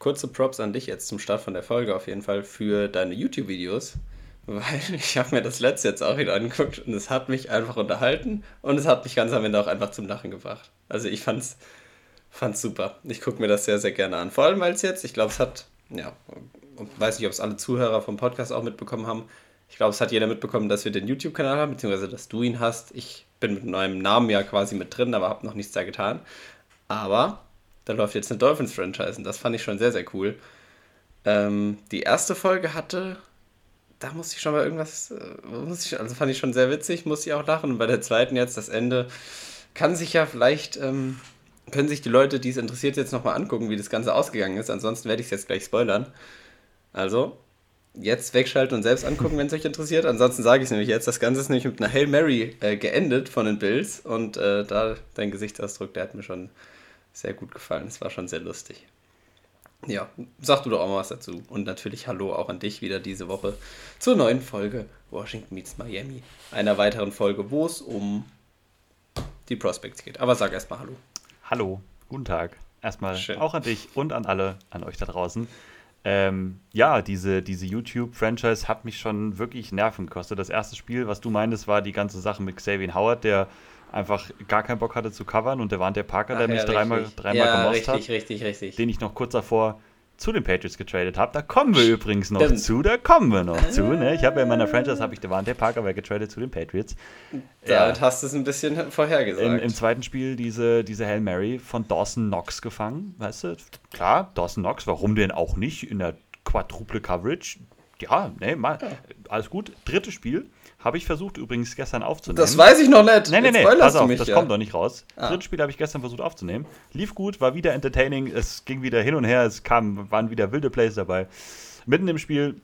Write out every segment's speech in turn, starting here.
kurze Props an dich jetzt zum Start von der Folge auf jeden Fall für deine YouTube-Videos, weil ich habe mir das letzte jetzt auch wieder angeguckt und es hat mich einfach unterhalten und es hat mich ganz am Ende auch einfach zum Lachen gebracht. Also ich fand's, fand's super. Ich gucke mir das sehr, sehr gerne an. Vor allem, weil es jetzt, ich glaube, es hat, ja, weiß nicht, ob es alle Zuhörer vom Podcast auch mitbekommen haben. Ich glaube, es hat jeder mitbekommen, dass wir den YouTube-Kanal haben, beziehungsweise dass du ihn hast. Ich bin mit meinem Namen ja quasi mit drin, aber habe noch nichts da getan. Aber da läuft jetzt eine Dolphins-Franchise und das fand ich schon sehr, sehr cool. Ähm, die erste Folge hatte, da musste ich schon mal irgendwas, äh, ich, also fand ich schon sehr witzig, musste ich auch lachen. Und bei der zweiten jetzt, das Ende, kann sich ja vielleicht, ähm, können sich die Leute, die es interessiert, jetzt nochmal angucken, wie das Ganze ausgegangen ist. Ansonsten werde ich es jetzt gleich spoilern. Also, jetzt wegschalten und selbst angucken, wenn es euch interessiert. Ansonsten sage ich es nämlich jetzt. Das Ganze ist nämlich mit einer Hail Mary äh, geendet von den Bills. Und äh, da dein Gesichtsausdruck, der hat mir schon sehr gut gefallen. Es war schon sehr lustig. Ja, sag du doch auch mal was dazu. Und natürlich Hallo auch an dich wieder diese Woche zur neuen Folge Washington meets Miami. Einer weiteren Folge, wo es um die Prospects geht. Aber sag erstmal Hallo. Hallo, guten Tag. Erstmal Schön. auch an dich und an alle, an euch da draußen. Ähm, ja, diese, diese YouTube-Franchise hat mich schon wirklich Nerven gekostet. Das erste Spiel, was du meintest, war die ganze Sache mit Xavier Howard, der einfach gar keinen Bock hatte zu covern und der war der Parker, der Ach, mich ja, dreimal, dreimal ja, gemost richtig, hat. Richtig, richtig, Den ich noch kurz davor zu den Patriots getradet habe. Da kommen wir übrigens noch zu, da kommen wir noch zu. Ne? Ich habe ja in meiner Franchise, habe ich Devante Parker weggetradet zu den Patriots. Damit ja. hast du es ein bisschen vorhergesagt. Im, Im, zweiten Spiel diese, diese Hail Mary von Dawson Knox gefangen, weißt du? Klar, Dawson Knox, warum denn auch nicht in der Quadruple Coverage? Ja, ne, mal, ja. alles gut. Drittes Spiel, habe ich versucht übrigens gestern aufzunehmen. Das weiß ich noch nicht. Nee, nee, nee, pass auf, mich, das ja. kommt doch nicht raus. Ah. Drittes Spiel habe ich gestern versucht aufzunehmen. Lief gut, war wieder entertaining, es ging wieder hin und her, es kam, waren wieder wilde Plays dabei. Mitten im Spiel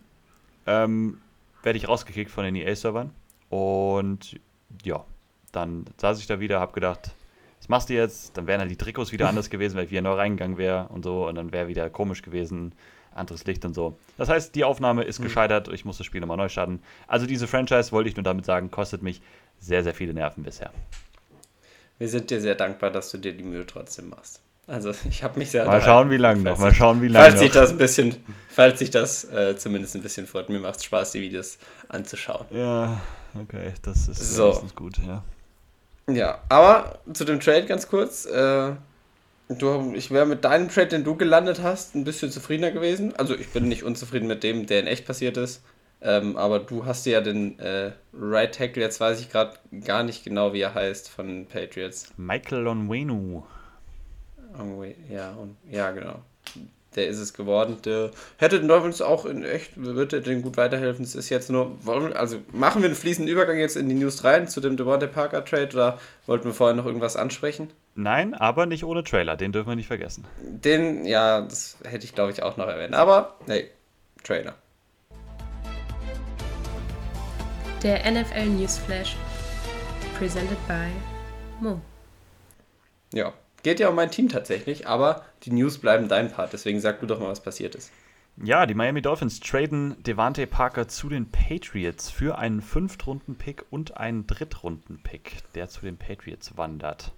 ähm, werde ich rausgekickt von den EA-Servern. Und ja, dann saß ich da wieder, habe gedacht, was machst du jetzt? Dann wären halt die Trikots wieder anders gewesen, weil ich wieder neu reingegangen wäre und so. Und dann wäre wieder komisch gewesen anderes Licht und so. Das heißt, die Aufnahme ist mhm. gescheitert, ich muss das Spiel nochmal neu starten. Also diese Franchise, wollte ich nur damit sagen, kostet mich sehr, sehr viele Nerven bisher. Wir sind dir sehr dankbar, dass du dir die Mühe trotzdem machst. Also ich habe mich sehr. Mal schauen, wie lange noch. Mal schauen, wie lange falls noch. Sich das ein bisschen, falls sich das äh, zumindest ein bisschen freut. Mir macht es Spaß, die Videos anzuschauen. Ja, okay, das ist so. gut, ja. Ja, aber zu dem Trade ganz kurz. Äh, Du, ich wäre mit deinem Trade, den du gelandet hast, ein bisschen zufriedener gewesen. Also ich bin nicht unzufrieden mit dem, der in echt passiert ist. Ähm, aber du hast ja den äh, Right Tackle, jetzt weiß ich gerade gar nicht genau, wie er heißt, von den Patriots. Michael Onwenu. Ja, und, ja, genau. Der ist es geworden. Der hätte den Dolphins auch in echt, würde den gut weiterhelfen. Es ist jetzt nur, also machen wir einen fließenden Übergang jetzt in die News rein zu dem Devontae Parker Trade oder wollten wir vorher noch irgendwas ansprechen? Nein, aber nicht ohne Trailer, den dürfen wir nicht vergessen. Den, ja, das hätte ich glaube ich auch noch erwähnt. Aber, hey, Trailer. Der NFL Newsflash, presented by Mo. Ja, geht ja um mein Team tatsächlich, aber die News bleiben dein Part, deswegen sag du doch mal, was passiert ist. Ja, die Miami Dolphins traden Devante Parker zu den Patriots für einen Fünftrunden-Pick und einen Drittrunden-Pick, der zu den Patriots wandert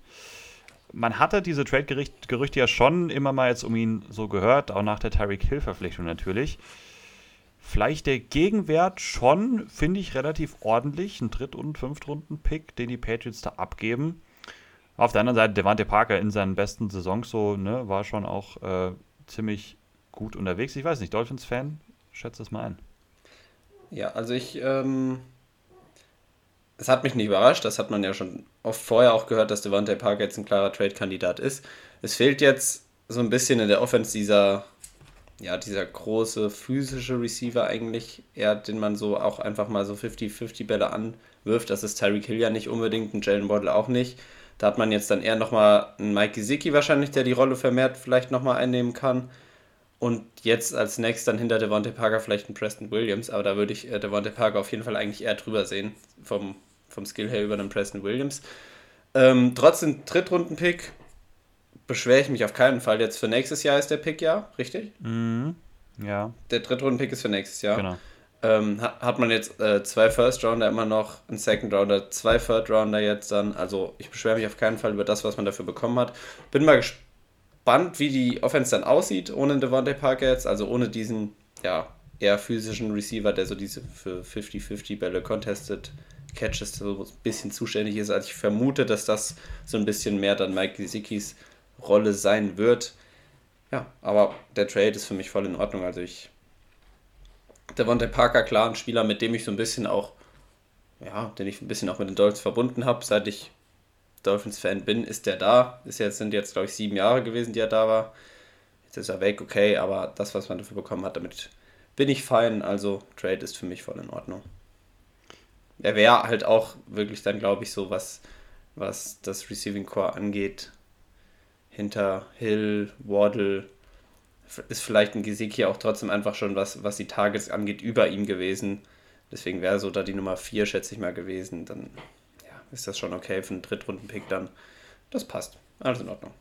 man hatte diese Trade-Gerüchte ja schon immer mal jetzt um ihn so gehört, auch nach der Tyreek Hill-Verpflichtung natürlich. Vielleicht der Gegenwert schon, finde ich, relativ ordentlich. Ein Dritt- und Fünftrunden-Pick, den die Patriots da abgeben. Auf der anderen Seite, Devante Parker in seinen besten Saisons so, ne, war schon auch äh, ziemlich gut unterwegs. Ich weiß nicht, Dolphins-Fan, schätze es mal ein. Ja, also ich ähm, es hat mich nicht überrascht, das hat man ja schon oft vorher auch gehört, dass Devontae Parker jetzt ein klarer Trade-Kandidat ist. Es fehlt jetzt so ein bisschen in der Offense dieser, ja, dieser große physische Receiver eigentlich, eher, den man so auch einfach mal so 50-50 Bälle anwirft. Das ist Tyreek Hill ja nicht unbedingt, ein Jalen Waddle auch nicht. Da hat man jetzt dann eher nochmal einen Mike Gesicki wahrscheinlich, der die Rolle vermehrt vielleicht nochmal einnehmen kann. Und jetzt als nächstes dann hinter Devontae Parker vielleicht einen Preston Williams, aber da würde ich äh, Devontae Parker auf jeden Fall eigentlich eher drüber sehen, vom, vom Skill her über den Preston Williams. Ähm, trotzdem Drittrunden-Pick beschwere ich mich auf keinen Fall. Jetzt für nächstes Jahr ist der Pick ja, richtig? Mhm. Ja. Der Drittrunden-Pick ist für nächstes Jahr. Genau. Ähm, hat, hat man jetzt äh, zwei First-Rounder immer noch, einen Second-Rounder, zwei Third-Rounder jetzt dann. Also ich beschwere mich auf keinen Fall über das, was man dafür bekommen hat. Bin mal gespannt wie die Offense dann aussieht ohne Devontae Parker jetzt, also ohne diesen, ja, eher physischen Receiver, der so diese für 50-50 Bälle contested Catches so ein bisschen zuständig ist. Also ich vermute, dass das so ein bisschen mehr dann Mike Gesicki's Rolle sein wird. Ja, aber der Trade ist für mich voll in Ordnung. Also ich. Devontae Parker, klar, ein Spieler, mit dem ich so ein bisschen auch, ja, den ich ein bisschen auch mit den Dolphins verbunden habe, seit ich Dolphins-Fan bin, ist der da. Ist jetzt, sind jetzt, glaube ich, sieben Jahre gewesen, die er da war. Jetzt ist er weg, okay, aber das, was man dafür bekommen hat, damit bin ich fein. Also Trade ist für mich voll in Ordnung. Er wäre halt auch wirklich dann, glaube ich, so, was, was das Receiving Core angeht, hinter Hill, Waddle, ist vielleicht ein Gesicki auch trotzdem einfach schon, was, was die Targets angeht, über ihm gewesen. Deswegen wäre so da die Nummer 4, schätze ich mal, gewesen. Dann ja, ist das schon okay für einen Drittrunden-Pick dann. Das passt. Alles in Ordnung.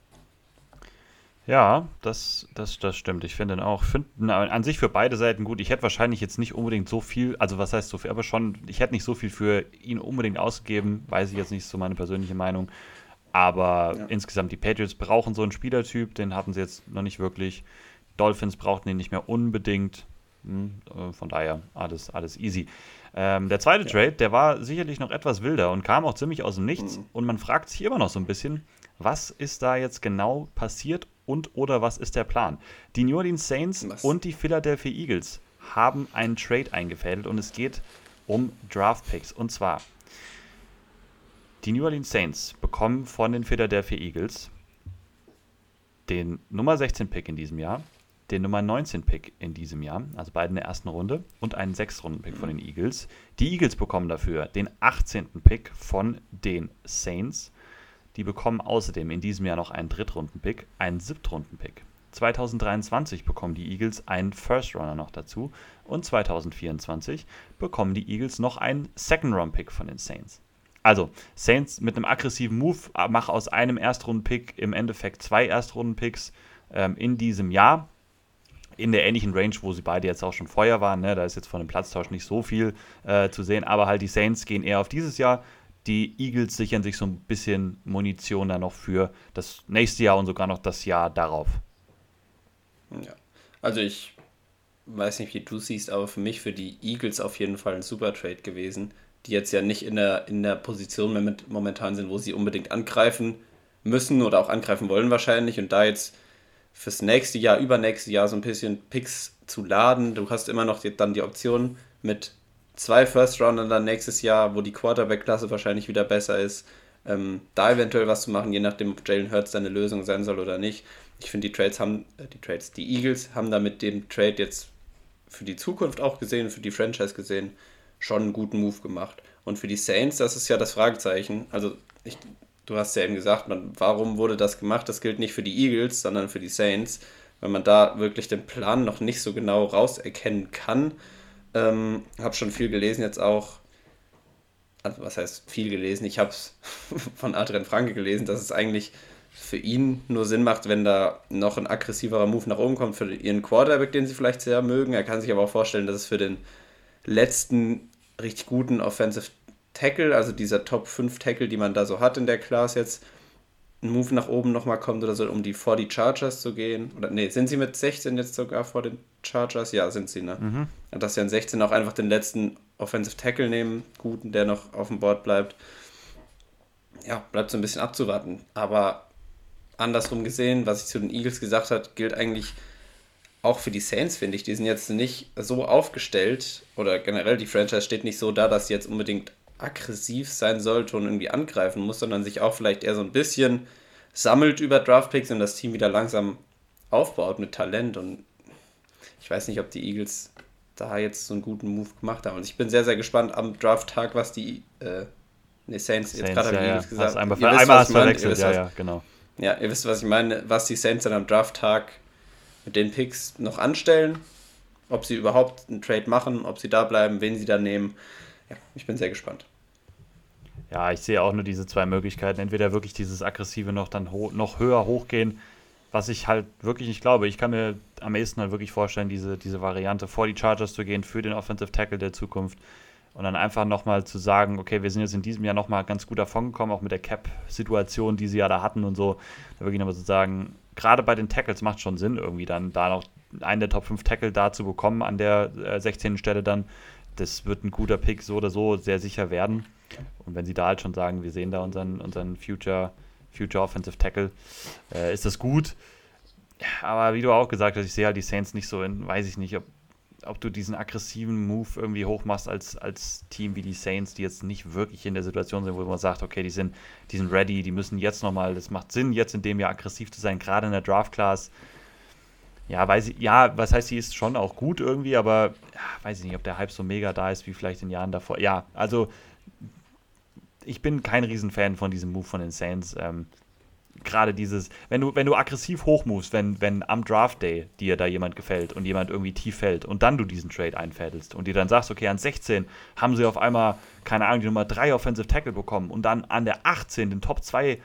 Ja, das, das, das stimmt. Ich finde auch, finden an sich für beide Seiten gut. Ich hätte wahrscheinlich jetzt nicht unbedingt so viel, also was heißt so viel, aber schon, ich hätte nicht so viel für ihn unbedingt ausgegeben, weiß ich jetzt nicht, so meine persönliche Meinung. Aber ja. insgesamt, die Patriots brauchen so einen Spielertyp, den hatten sie jetzt noch nicht wirklich. Dolphins brauchten ihn nicht mehr unbedingt. Hm, äh, von daher alles, alles easy. Ähm, der zweite ja. Trade, der war sicherlich noch etwas wilder und kam auch ziemlich aus dem Nichts. Mhm. Und man fragt sich immer noch so ein bisschen, was ist da jetzt genau passiert und oder was ist der Plan? Die New Orleans Saints was? und die Philadelphia Eagles haben einen Trade eingefädelt und es geht um Draft Picks. Und zwar, die New Orleans Saints bekommen von den Philadelphia Eagles den Nummer 16 Pick in diesem Jahr, den Nummer 19 Pick in diesem Jahr, also beide in der ersten Runde, und einen 6 Runden Pick von den Eagles. Die Eagles bekommen dafür den 18. Pick von den Saints die bekommen außerdem in diesem Jahr noch einen Drittrunden-Pick, einen Siebtrunden-Pick. 2023 bekommen die Eagles einen First-Runner noch dazu und 2024 bekommen die Eagles noch einen Second-Round-Pick von den Saints. Also, Saints mit einem aggressiven Move, äh, mach aus einem Erstrunden-Pick im Endeffekt zwei Erstrunden-Picks ähm, in diesem Jahr. In der ähnlichen Range, wo sie beide jetzt auch schon vorher waren. Ne? Da ist jetzt von dem Platztausch nicht so viel äh, zu sehen, aber halt die Saints gehen eher auf dieses Jahr die Eagles sichern sich so ein bisschen Munition dann noch für das nächste Jahr und sogar noch das Jahr darauf. Ja, also ich weiß nicht, wie du siehst, aber für mich, für die Eagles auf jeden Fall ein super Trade gewesen, die jetzt ja nicht in der, in der Position momentan sind, wo sie unbedingt angreifen müssen oder auch angreifen wollen wahrscheinlich und da jetzt fürs nächste Jahr, übernächste Jahr so ein bisschen Picks zu laden. Du hast immer noch dann die Option mit zwei First Rounder dann nächstes Jahr, wo die Quarterback-Klasse wahrscheinlich wieder besser ist, ähm, da eventuell was zu machen, je nachdem, ob Jalen Hurts seine Lösung sein soll oder nicht. Ich finde, die Trades haben, äh, die Trades, die Eagles haben da mit dem Trade jetzt für die Zukunft auch gesehen, für die Franchise gesehen, schon einen guten Move gemacht. Und für die Saints, das ist ja das Fragezeichen. Also, ich, du hast ja eben gesagt, man, warum wurde das gemacht? Das gilt nicht für die Eagles, sondern für die Saints, weil man da wirklich den Plan noch nicht so genau rauserkennen kann. Ähm, habe schon viel gelesen jetzt auch. Also was heißt viel gelesen? Ich habe es von Adrian Franke gelesen, dass es eigentlich für ihn nur Sinn macht, wenn da noch ein aggressiverer Move nach oben kommt für ihren Quarterback, den sie vielleicht sehr mögen. Er kann sich aber auch vorstellen, dass es für den letzten richtig guten Offensive Tackle, also dieser Top 5 Tackle, die man da so hat in der Class jetzt, ein Move nach oben nochmal kommt oder so, um die vor die Chargers zu gehen. Oder nee, sind sie mit 16 jetzt sogar vor den Chargers? Ja, sind sie, ne? Mhm. Dass sie an 16 auch einfach den letzten Offensive Tackle nehmen, guten, der noch auf dem Board bleibt. Ja, bleibt so ein bisschen abzuwarten. Aber andersrum gesehen, was ich zu den Eagles gesagt habe, gilt eigentlich auch für die Saints, finde ich. Die sind jetzt nicht so aufgestellt oder generell die Franchise steht nicht so da, dass sie jetzt unbedingt aggressiv sein sollte und irgendwie angreifen muss, sondern sich auch vielleicht eher so ein bisschen sammelt über Draftpicks und das Team wieder langsam aufbaut mit Talent. Und ich weiß nicht, ob die Eagles da jetzt so einen guten Move gemacht haben. Also ich bin sehr, sehr gespannt am Drafttag, was die äh, nee, Saints, Saints, jetzt gerade ja, Eagles gesagt. Hast einmal, wisst, einmal hast verwechselt, ja, ja, genau. Ja, ihr wisst, was ich meine, was die Saints dann am Drafttag mit den Picks noch anstellen, ob sie überhaupt einen Trade machen, ob sie da bleiben, wen sie da nehmen ja, ich bin sehr gespannt. Ja, ich sehe auch nur diese zwei Möglichkeiten. Entweder wirklich dieses aggressive noch dann noch höher hochgehen, was ich halt wirklich nicht glaube. Ich kann mir am ehesten halt wirklich vorstellen, diese, diese Variante vor die Chargers zu gehen für den Offensive Tackle der Zukunft und dann einfach nochmal zu sagen, okay, wir sind jetzt in diesem Jahr nochmal ganz gut davon gekommen, auch mit der Cap-Situation, die sie ja da hatten und so. Da wirklich nochmal zu sagen, gerade bei den Tackles macht schon Sinn, irgendwie dann da noch einen der Top 5 Tackle da zu bekommen an der äh, 16. Stelle dann. Das wird ein guter Pick so oder so sehr sicher werden. Und wenn sie da halt schon sagen, wir sehen da unseren, unseren Future, Future Offensive Tackle, äh, ist das gut. Aber wie du auch gesagt hast, ich sehe halt die Saints nicht so in, weiß ich nicht, ob, ob du diesen aggressiven Move irgendwie hochmachst als, als Team wie die Saints, die jetzt nicht wirklich in der Situation sind, wo man sagt, okay, die sind, die sind ready, die müssen jetzt nochmal, das macht Sinn, jetzt in dem Jahr aggressiv zu sein, gerade in der Draft-Class. Ja, weiß ich, ja, was heißt, sie ist schon auch gut irgendwie, aber ja, weiß ich nicht, ob der Hype so mega da ist wie vielleicht in Jahren davor. Ja, also ich bin kein Riesenfan von diesem Move von den Saints. Ähm, Gerade dieses, wenn du, wenn du aggressiv hochmovest, wenn, wenn am Draft Day dir da jemand gefällt und jemand irgendwie tief fällt und dann du diesen Trade einfädelst und dir dann sagst, okay, an 16 haben sie auf einmal, keine Ahnung, die Nummer 3 Offensive Tackle bekommen und dann an der 18 den Top 2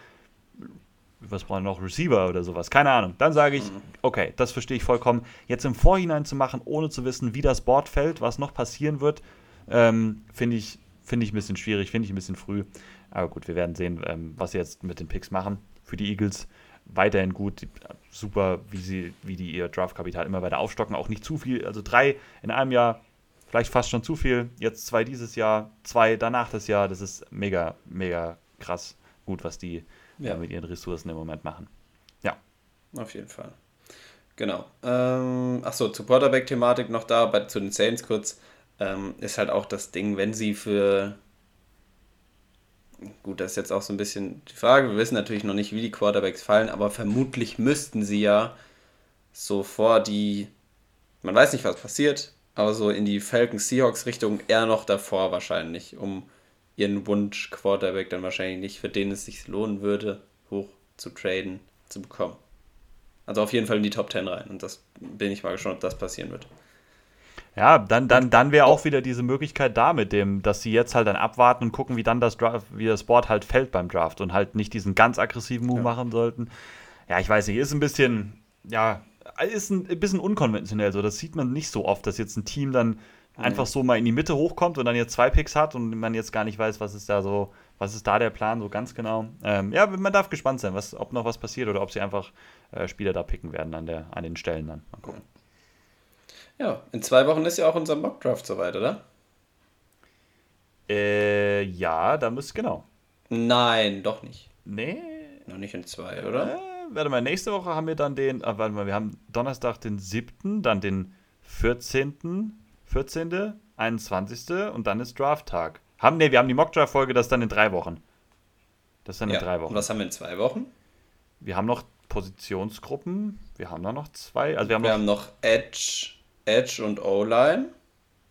was brauchen wir noch, Receiver oder sowas, keine Ahnung. Dann sage ich, mhm. okay, das verstehe ich vollkommen. Jetzt im Vorhinein zu machen, ohne zu wissen, wie das Board fällt, was noch passieren wird, ähm, finde ich, find ich ein bisschen schwierig, finde ich ein bisschen früh. Aber gut, wir werden sehen, ähm, was sie jetzt mit den Picks machen. Für die Eagles weiterhin gut, super, wie sie, wie die ihr Draftkapital immer weiter aufstocken. Auch nicht zu viel, also drei in einem Jahr, vielleicht fast schon zu viel. Jetzt zwei dieses Jahr, zwei danach das Jahr. Das ist mega, mega krass gut, was die ja. mit ihren Ressourcen im Moment machen. Ja. Auf jeden Fall. Genau. Ähm, Achso, zur Quarterback-Thematik noch da, bei, zu den Saints kurz. Ähm, ist halt auch das Ding, wenn sie für. Gut, das ist jetzt auch so ein bisschen die Frage. Wir wissen natürlich noch nicht, wie die Quarterbacks fallen, aber vermutlich müssten sie ja so vor die. Man weiß nicht, was passiert, aber so in die Falcons-Seahawks-Richtung eher noch davor wahrscheinlich, um ihren Wunsch Quarterback dann wahrscheinlich nicht, für den es sich lohnen würde, hoch zu traden, zu bekommen. Also auf jeden Fall in die Top 10 rein. Und das bin ich mal gespannt, ob das passieren wird. Ja, dann, dann, dann wäre auch wieder diese Möglichkeit da mit dem, dass sie jetzt halt dann abwarten und gucken, wie dann das Draft, wie das Board halt fällt beim Draft und halt nicht diesen ganz aggressiven Move ja. machen sollten. Ja, ich weiß nicht, ist ein bisschen, ja, ist ein bisschen unkonventionell so. Das sieht man nicht so oft, dass jetzt ein Team dann einfach so mal in die Mitte hochkommt und dann jetzt zwei Picks hat und man jetzt gar nicht weiß, was ist da so, was ist da der Plan so ganz genau. Ähm, ja, man darf gespannt sein, was, ob noch was passiert oder ob sie einfach äh, Spieler da picken werden an, der, an den Stellen dann. Mal gucken. Ja, in zwei Wochen ist ja auch unser Mockdraft soweit, oder? Äh, ja, da müsste genau. Nein, doch nicht. Nee. Noch nicht in zwei, oder? Äh, warte mal, nächste Woche haben wir dann den, ah, warte mal, wir haben Donnerstag den 7., dann den 14., 14., 21. und dann ist Draft-Tag. Haben, nee, wir haben die Mock-Draft-Folge, das ist dann in drei Wochen. Das ist dann ja, in drei Wochen. Und was haben wir in zwei Wochen? Wir haben noch Positionsgruppen. Wir haben da noch zwei. Also wir haben, wir noch, haben noch Edge, Edge und O-Line.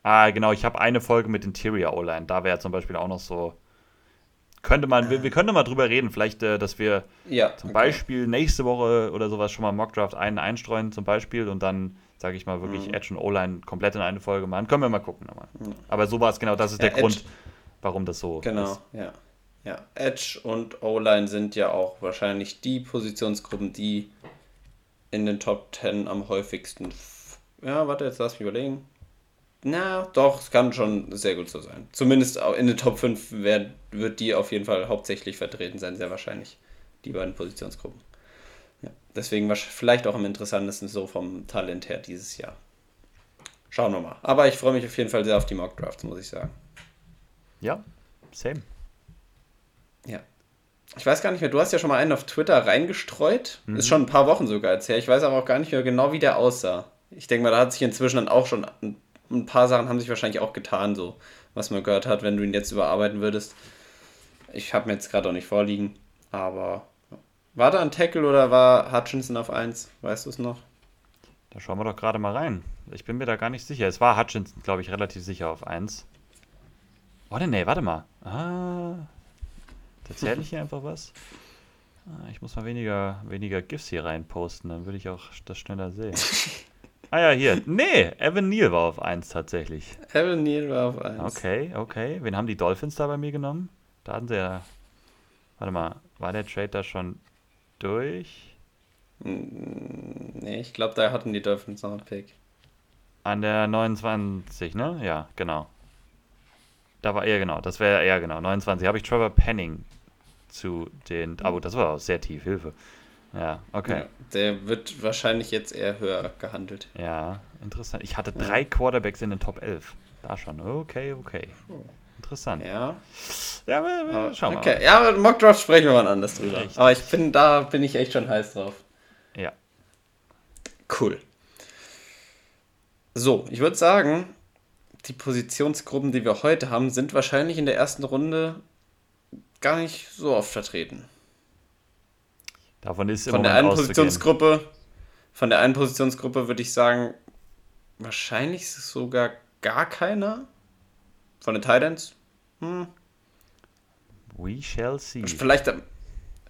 Ah, genau. Ich habe eine Folge mit Interior O-Line. Da wäre zum Beispiel auch noch so. Könnte man, wir, wir könnten mal drüber reden, vielleicht, äh, dass wir ja, zum okay. Beispiel nächste Woche oder sowas schon mal Mockdraft einen einstreuen, zum Beispiel, und dann sage ich mal, wirklich mhm. Edge und O-Line komplett in eine Folge machen. Können wir mal gucken. Mhm. Aber so war es genau, das ist ja, der Edge, Grund, warum das so genau, ist. Genau, ja. Ja, Edge und O-Line sind ja auch wahrscheinlich die Positionsgruppen, die in den Top 10 am häufigsten. Ja, warte, jetzt lass mich überlegen. Na, doch, es kann schon sehr gut so sein. Zumindest in den Top 5 wird, wird die auf jeden Fall hauptsächlich vertreten sein, sehr wahrscheinlich. Die beiden Positionsgruppen. Deswegen vielleicht auch am interessantesten so vom Talent her dieses Jahr. Schauen wir mal. Aber ich freue mich auf jeden Fall sehr auf die Mock Drafts, muss ich sagen. Ja, same. Ja. Ich weiß gar nicht mehr, du hast ja schon mal einen auf Twitter reingestreut. Mhm. Ist schon ein paar Wochen sogar jetzt her. Ich weiß aber auch gar nicht mehr genau, wie der aussah. Ich denke mal, da hat sich inzwischen dann auch schon ein paar Sachen haben sich wahrscheinlich auch getan, so was man gehört hat, wenn du ihn jetzt überarbeiten würdest. Ich habe mir jetzt gerade auch nicht vorliegen, aber war da ein Tackle oder war Hutchinson auf 1? Weißt du es noch? Da schauen wir doch gerade mal rein. Ich bin mir da gar nicht sicher. Es war Hutchinson, glaube ich, relativ sicher auf 1. Warte, nee, warte mal. Ah, erzähle ich hier einfach was? Ah, ich muss mal weniger, weniger GIFs hier reinposten, dann würde ich auch das schneller sehen. ah ja, hier. Nee, Evan Neal war auf 1 tatsächlich. Evan Neal war auf 1. Okay, okay. Wen haben die Dolphins da bei mir genommen? Da hatten sie ja. Warte mal, war der Trade da schon durch? Hm, nee, ich glaube, da hatten die Dolphins noch einen Pick. An der 29, ne? Ja, genau. Da war er genau, das wäre eher genau. 29 habe ich Trevor Penning zu den. Aber oh, das war auch sehr tief, Hilfe. Ja, okay. Ja, der wird wahrscheinlich jetzt eher höher gehandelt. Ja, interessant. Ich hatte drei Quarterbacks in den Top 11. Da schon. Okay, okay. Interessant. Ja. Ja, aber, schauen wir okay. mal. Ja, aber Mockdraft sprechen wir mal anders drüber. Richtig. Aber ich bin, da bin ich echt schon heiß drauf. Ja. Cool. So, ich würde sagen, die Positionsgruppen, die wir heute haben, sind wahrscheinlich in der ersten Runde gar nicht so oft vertreten. Davon ist von der einen Positionsgruppe, von der einen Positionsgruppe würde ich sagen, wahrscheinlich sogar gar keiner. Von den Titans? Hm. We shall see. Vielleicht,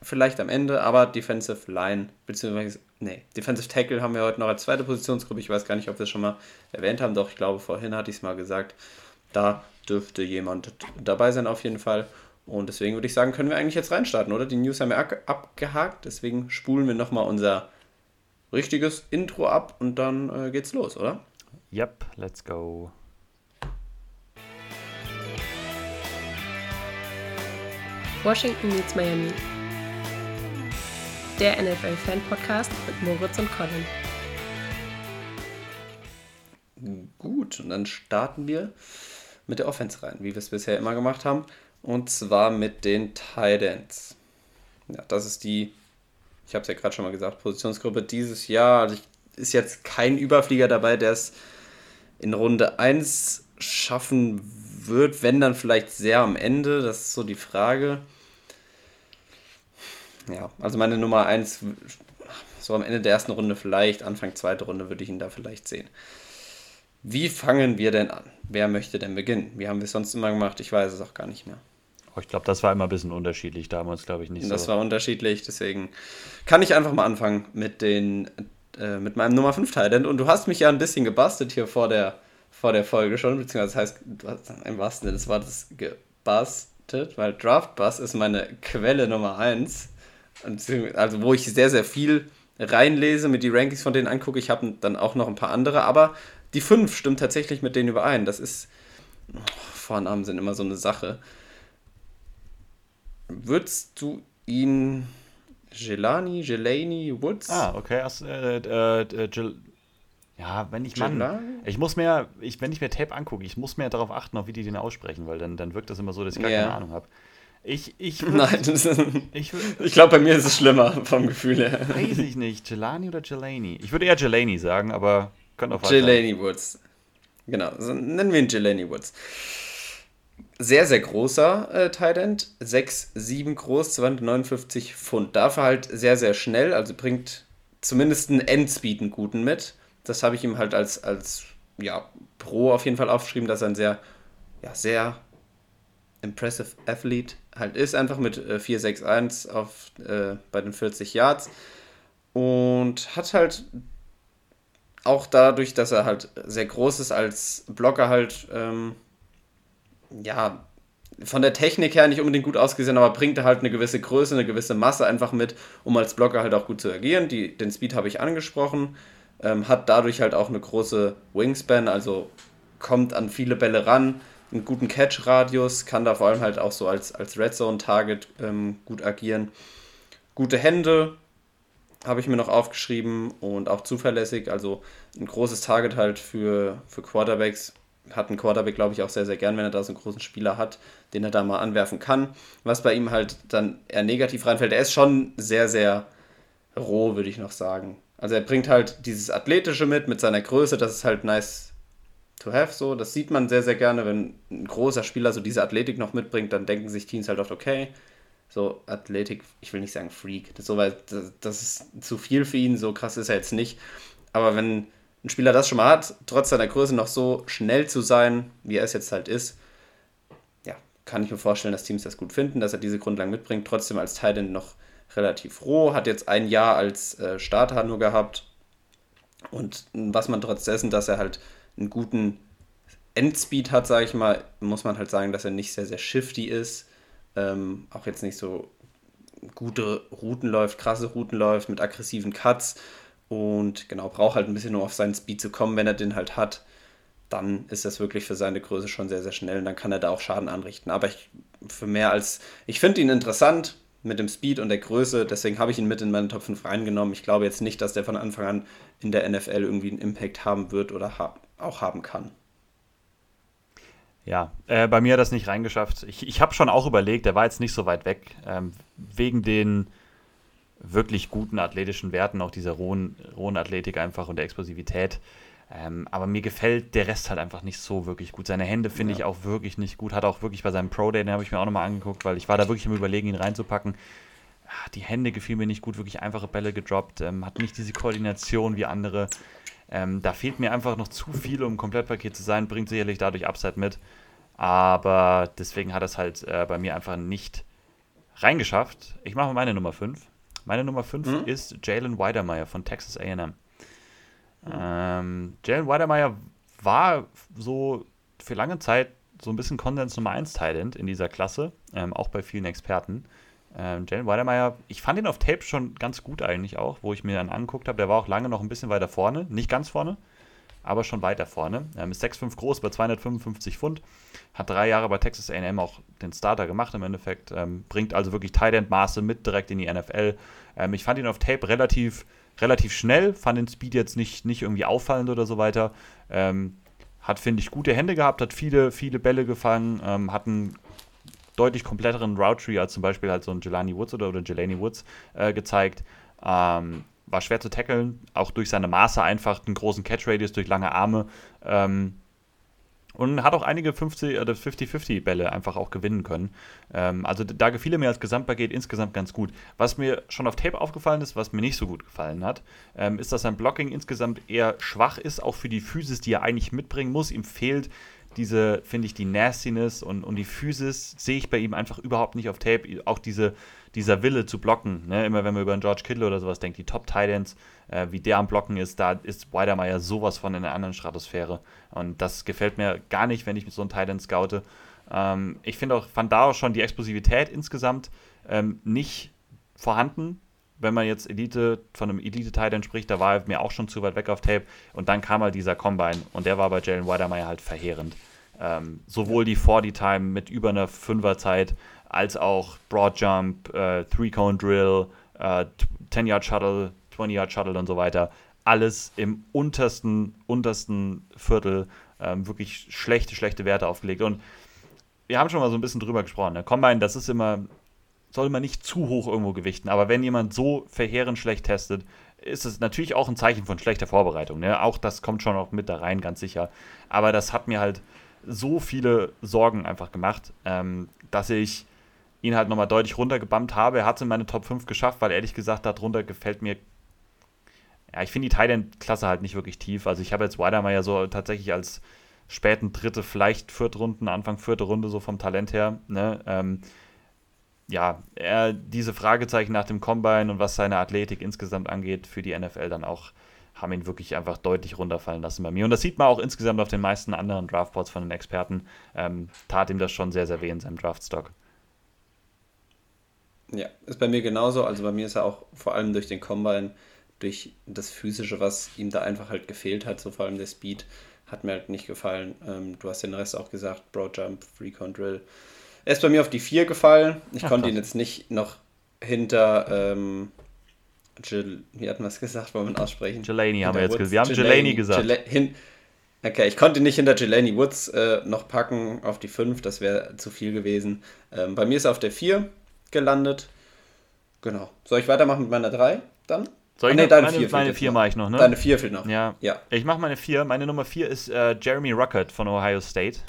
vielleicht am Ende, aber Defensive Line, beziehungsweise, nee, Defensive Tackle haben wir heute noch als zweite Positionsgruppe. Ich weiß gar nicht, ob wir es schon mal erwähnt haben, doch ich glaube, vorhin hatte ich es mal gesagt. Da dürfte jemand dabei sein, auf jeden Fall. Und deswegen würde ich sagen, können wir eigentlich jetzt reinstarten, oder? Die News haben wir abgehakt, deswegen spulen wir nochmal unser richtiges Intro ab und dann äh, geht's los, oder? Yep, let's go. Washington meets Miami. Der NFL-Fan-Podcast mit Moritz und Colin. Gut, und dann starten wir mit der Offense rein, wie wir es bisher immer gemacht haben. Und zwar mit den Titans. Ja, das ist die, ich habe es ja gerade schon mal gesagt, Positionsgruppe dieses Jahr. Also ich, ist jetzt kein Überflieger dabei, der es in Runde 1 schaffen wird, wenn dann vielleicht sehr am Ende. Das ist so die Frage. Ja, also meine Nummer 1, so am Ende der ersten Runde vielleicht, Anfang zweite Runde würde ich ihn da vielleicht sehen. Wie fangen wir denn an? Wer möchte denn beginnen? Wie haben wir es sonst immer gemacht? Ich weiß es auch gar nicht mehr. Oh, ich glaube, das war immer ein bisschen unterschiedlich damals, glaube ich nicht. Das so. war unterschiedlich, deswegen kann ich einfach mal anfangen mit den äh, mit meinem Nummer 5 Talent. Und du hast mich ja ein bisschen gebastelt hier vor der, vor der Folge schon, beziehungsweise das heißt, im wahrsten Sinne des Wortes gebastelt, weil Draftbus ist meine Quelle Nummer 1. Also wo ich sehr, sehr viel reinlese, mit die Rankings von denen angucke. Ich habe dann auch noch ein paar andere, aber die 5 stimmt tatsächlich mit denen überein. Das ist. Oh, Vornamen sind immer so eine Sache. Würdest du ihn Gelani, Gelani, Woods? Ah, okay. Also, äh, äh, äh, ja, wenn ich Mann, ich muss mir, ich, wenn ich mir Tape angucke, ich muss mir darauf achten, auf wie die den aussprechen, weil dann, dann wirkt das immer so, dass ich gar yeah. keine Ahnung habe. Ich, ich würd, Nein, ist, ich, ich glaube, bei mir ist es schlimmer vom Gefühl her. Weiß ich nicht. Jelani oder Jelani? Ich würde eher Jelani sagen, aber könnte auch Jelani Woods. Genau, also nennen wir ihn Jelani Woods sehr, sehr großer äh, Tight End. 6, 7 groß, 259 Pfund. Dafür halt sehr, sehr schnell, also bringt zumindest einen Endspeed einen guten mit. Das habe ich ihm halt als, als ja, Pro auf jeden Fall aufgeschrieben, dass er ein sehr, ja, sehr impressive Athlete halt ist, einfach mit äh, 461 auf, äh, bei den 40 Yards. Und hat halt auch dadurch, dass er halt sehr groß ist, als Blocker halt ähm, ja, von der Technik her nicht unbedingt gut ausgesehen, aber bringt er halt eine gewisse Größe, eine gewisse Masse einfach mit, um als Blocker halt auch gut zu agieren. Die, den Speed habe ich angesprochen, ähm, hat dadurch halt auch eine große Wingspan, also kommt an viele Bälle ran, einen guten Catch-Radius, kann da vor allem halt auch so als, als Red Zone-Target ähm, gut agieren. Gute Hände habe ich mir noch aufgeschrieben und auch zuverlässig, also ein großes Target halt für, für Quarterbacks hat ein Quarterback, glaube ich, auch sehr, sehr gern, wenn er da so einen großen Spieler hat, den er da mal anwerfen kann. Was bei ihm halt dann eher negativ reinfällt, er ist schon sehr, sehr roh, würde ich noch sagen. Also er bringt halt dieses Athletische mit, mit seiner Größe, das ist halt nice to have so. Das sieht man sehr, sehr gerne, wenn ein großer Spieler so diese Athletik noch mitbringt, dann denken sich Teams halt oft, okay, so Athletik, ich will nicht sagen Freak, das, so, weil das, ist zu viel für ihn, so krass ist er jetzt nicht. Aber wenn ein Spieler das schon mal hat, trotz seiner Größe noch so schnell zu sein, wie er es jetzt halt ist, ja, kann ich mir vorstellen, dass Teams das gut finden, dass er diese Grundlagen mitbringt. Trotzdem als Titan noch relativ roh, hat jetzt ein Jahr als äh, Starter nur gehabt. Und was man trotz dessen, dass er halt einen guten Endspeed hat, sage ich mal, muss man halt sagen, dass er nicht sehr, sehr shifty ist. Ähm, auch jetzt nicht so gute Routen läuft, krasse Routen läuft mit aggressiven Cuts. Und genau, braucht halt ein bisschen nur auf seinen Speed zu kommen. Wenn er den halt hat, dann ist das wirklich für seine Größe schon sehr, sehr schnell und dann kann er da auch Schaden anrichten. Aber ich, für mehr als, ich finde ihn interessant, mit dem Speed und der Größe. Deswegen habe ich ihn mit in meinen Top 5 reingenommen. Ich glaube jetzt nicht, dass der von Anfang an in der NFL irgendwie einen Impact haben wird oder ha auch haben kann. Ja, äh, bei mir hat das nicht reingeschafft. Ich, ich habe schon auch überlegt, der war jetzt nicht so weit weg. Ähm, wegen den wirklich guten athletischen Werten, auch dieser rohen, rohen Athletik einfach und der Explosivität. Ähm, aber mir gefällt der Rest halt einfach nicht so wirklich gut. Seine Hände finde ja. ich auch wirklich nicht gut. Hat auch wirklich bei seinem Pro Day, den habe ich mir auch nochmal angeguckt, weil ich war da wirklich im Überlegen, ihn reinzupacken. Ah, die Hände gefielen mir nicht gut, wirklich einfache Bälle gedroppt, ähm, hat nicht diese Koordination wie andere. Ähm, da fehlt mir einfach noch zu viel, um ein Komplettpaket zu sein, bringt sicherlich dadurch Upside mit. Aber deswegen hat es halt äh, bei mir einfach nicht reingeschafft. Ich mache mal meine Nummer 5. Meine Nummer 5 mhm. ist Jalen Weidermeyer von Texas AM. Ähm, Jalen Weidermeyer war so für lange Zeit so ein bisschen Konsens Nummer 1 Talent in dieser Klasse, ähm, auch bei vielen Experten. Ähm, Jalen Weidermeyer, ich fand ihn auf Tape schon ganz gut eigentlich auch, wo ich mir dann angeguckt habe. Der war auch lange noch ein bisschen weiter vorne, nicht ganz vorne, aber schon weiter vorne. Ähm, ist 6'5 groß, bei 255 Pfund, hat drei Jahre bei Texas AM auch den Starter gemacht im Endeffekt, ähm, bringt also wirklich Tight End Maße mit direkt in die NFL. Ähm, ich fand ihn auf Tape relativ relativ schnell, fand den Speed jetzt nicht, nicht irgendwie auffallend oder so weiter. Ähm, hat, finde ich, gute Hände gehabt, hat viele, viele Bälle gefangen, ähm, hat einen deutlich kompletteren Route Tree als zum Beispiel halt so ein Jelani Woods oder, oder Jelani Woods äh, gezeigt. Ähm, war schwer zu tackeln, auch durch seine Maße einfach, einen großen Catch Radius, durch lange Arme. Ähm, und hat auch einige 50 oder 50-50 Bälle einfach auch gewinnen können. Ähm, also da gefiel er mir als Gesamtpaket insgesamt ganz gut. Was mir schon auf Tape aufgefallen ist, was mir nicht so gut gefallen hat, ähm, ist, dass sein Blocking insgesamt eher schwach ist, auch für die Physis, die er eigentlich mitbringen muss. Ihm fehlt diese, finde ich, die Nastiness und, und die Physis sehe ich bei ihm einfach überhaupt nicht auf Tape. Auch diese, dieser Wille zu blocken, ne? immer wenn man über einen George Kittle oder sowas denkt, die Top Titans, äh, wie der am Blocken ist, da ist Weidermeier sowas von in einer anderen Stratosphäre. Und das gefällt mir gar nicht, wenn ich mit so einem Titan scoute. Ähm, ich finde auch, fand da auch schon die Explosivität insgesamt ähm, nicht vorhanden. Wenn man jetzt Elite von einem Elite-Titan spricht, da war er mir auch schon zu weit weg auf Tape. Und dann kam halt dieser Combine und der war bei Jalen Weidermeier halt verheerend. Ähm, sowohl die 40-Time mit über einer Fünferzeit als auch Broad Jump, äh, Three-Cone-Drill, äh, 10-Yard-Shuttle, 20-Yard-Shuttle und so weiter. Alles im untersten, untersten Viertel ähm, wirklich schlechte, schlechte Werte aufgelegt. Und wir haben schon mal so ein bisschen drüber gesprochen. Ne? Combine, das ist immer, soll man nicht zu hoch irgendwo gewichten. Aber wenn jemand so verheerend schlecht testet, ist es natürlich auch ein Zeichen von schlechter Vorbereitung. Ne? Auch das kommt schon auch mit da rein, ganz sicher. Aber das hat mir halt so viele Sorgen einfach gemacht, ähm, dass ich ihn halt nochmal deutlich runtergebammt habe. Er hat es in meine Top 5 geschafft, weil ehrlich gesagt, darunter gefällt mir. Ja, ich finde die Thailand-Klasse halt nicht wirklich tief. Also ich habe jetzt Weidermeier so tatsächlich als späten dritte, vielleicht vierte Runden, Anfang vierte Runde so vom Talent her. Ne? Ähm, ja, er diese Fragezeichen nach dem Combine und was seine Athletik insgesamt angeht für die NFL dann auch haben ihn wirklich einfach deutlich runterfallen lassen bei mir. Und das sieht man auch insgesamt auf den meisten anderen Draftboards von den Experten. Ähm, tat ihm das schon sehr, sehr weh in seinem Draftstock. Ja, ist bei mir genauso. Also bei mir ist er auch vor allem durch den Combine, durch das Physische, was ihm da einfach halt gefehlt hat, so vor allem der Speed, hat mir halt nicht gefallen. Ähm, du hast den Rest auch gesagt, Broad Jump, Recon Drill. Er ist bei mir auf die 4 gefallen. Ich Ach, konnte ihn jetzt nicht noch hinter, ähm, Jill, wie hatten wir es gesagt, wollen wir aussprechen? Jelani haben wir jetzt gesagt. Wir haben Jelani gesagt. Jel hin, okay, ich konnte ihn nicht hinter Jelani Woods äh, noch packen auf die 5, das wäre zu viel gewesen. Ähm, bei mir ist er auf der 4 gelandet. Genau. Soll ich weitermachen mit meiner 3 dann? Soll ich oh, nee, deine meine, 4 meine 4 mache ich noch, ne? Deine 4 fehlt noch. Ja. ja. Ich mache meine 4. Meine Nummer 4 ist äh, Jeremy Ruckert von Ohio State.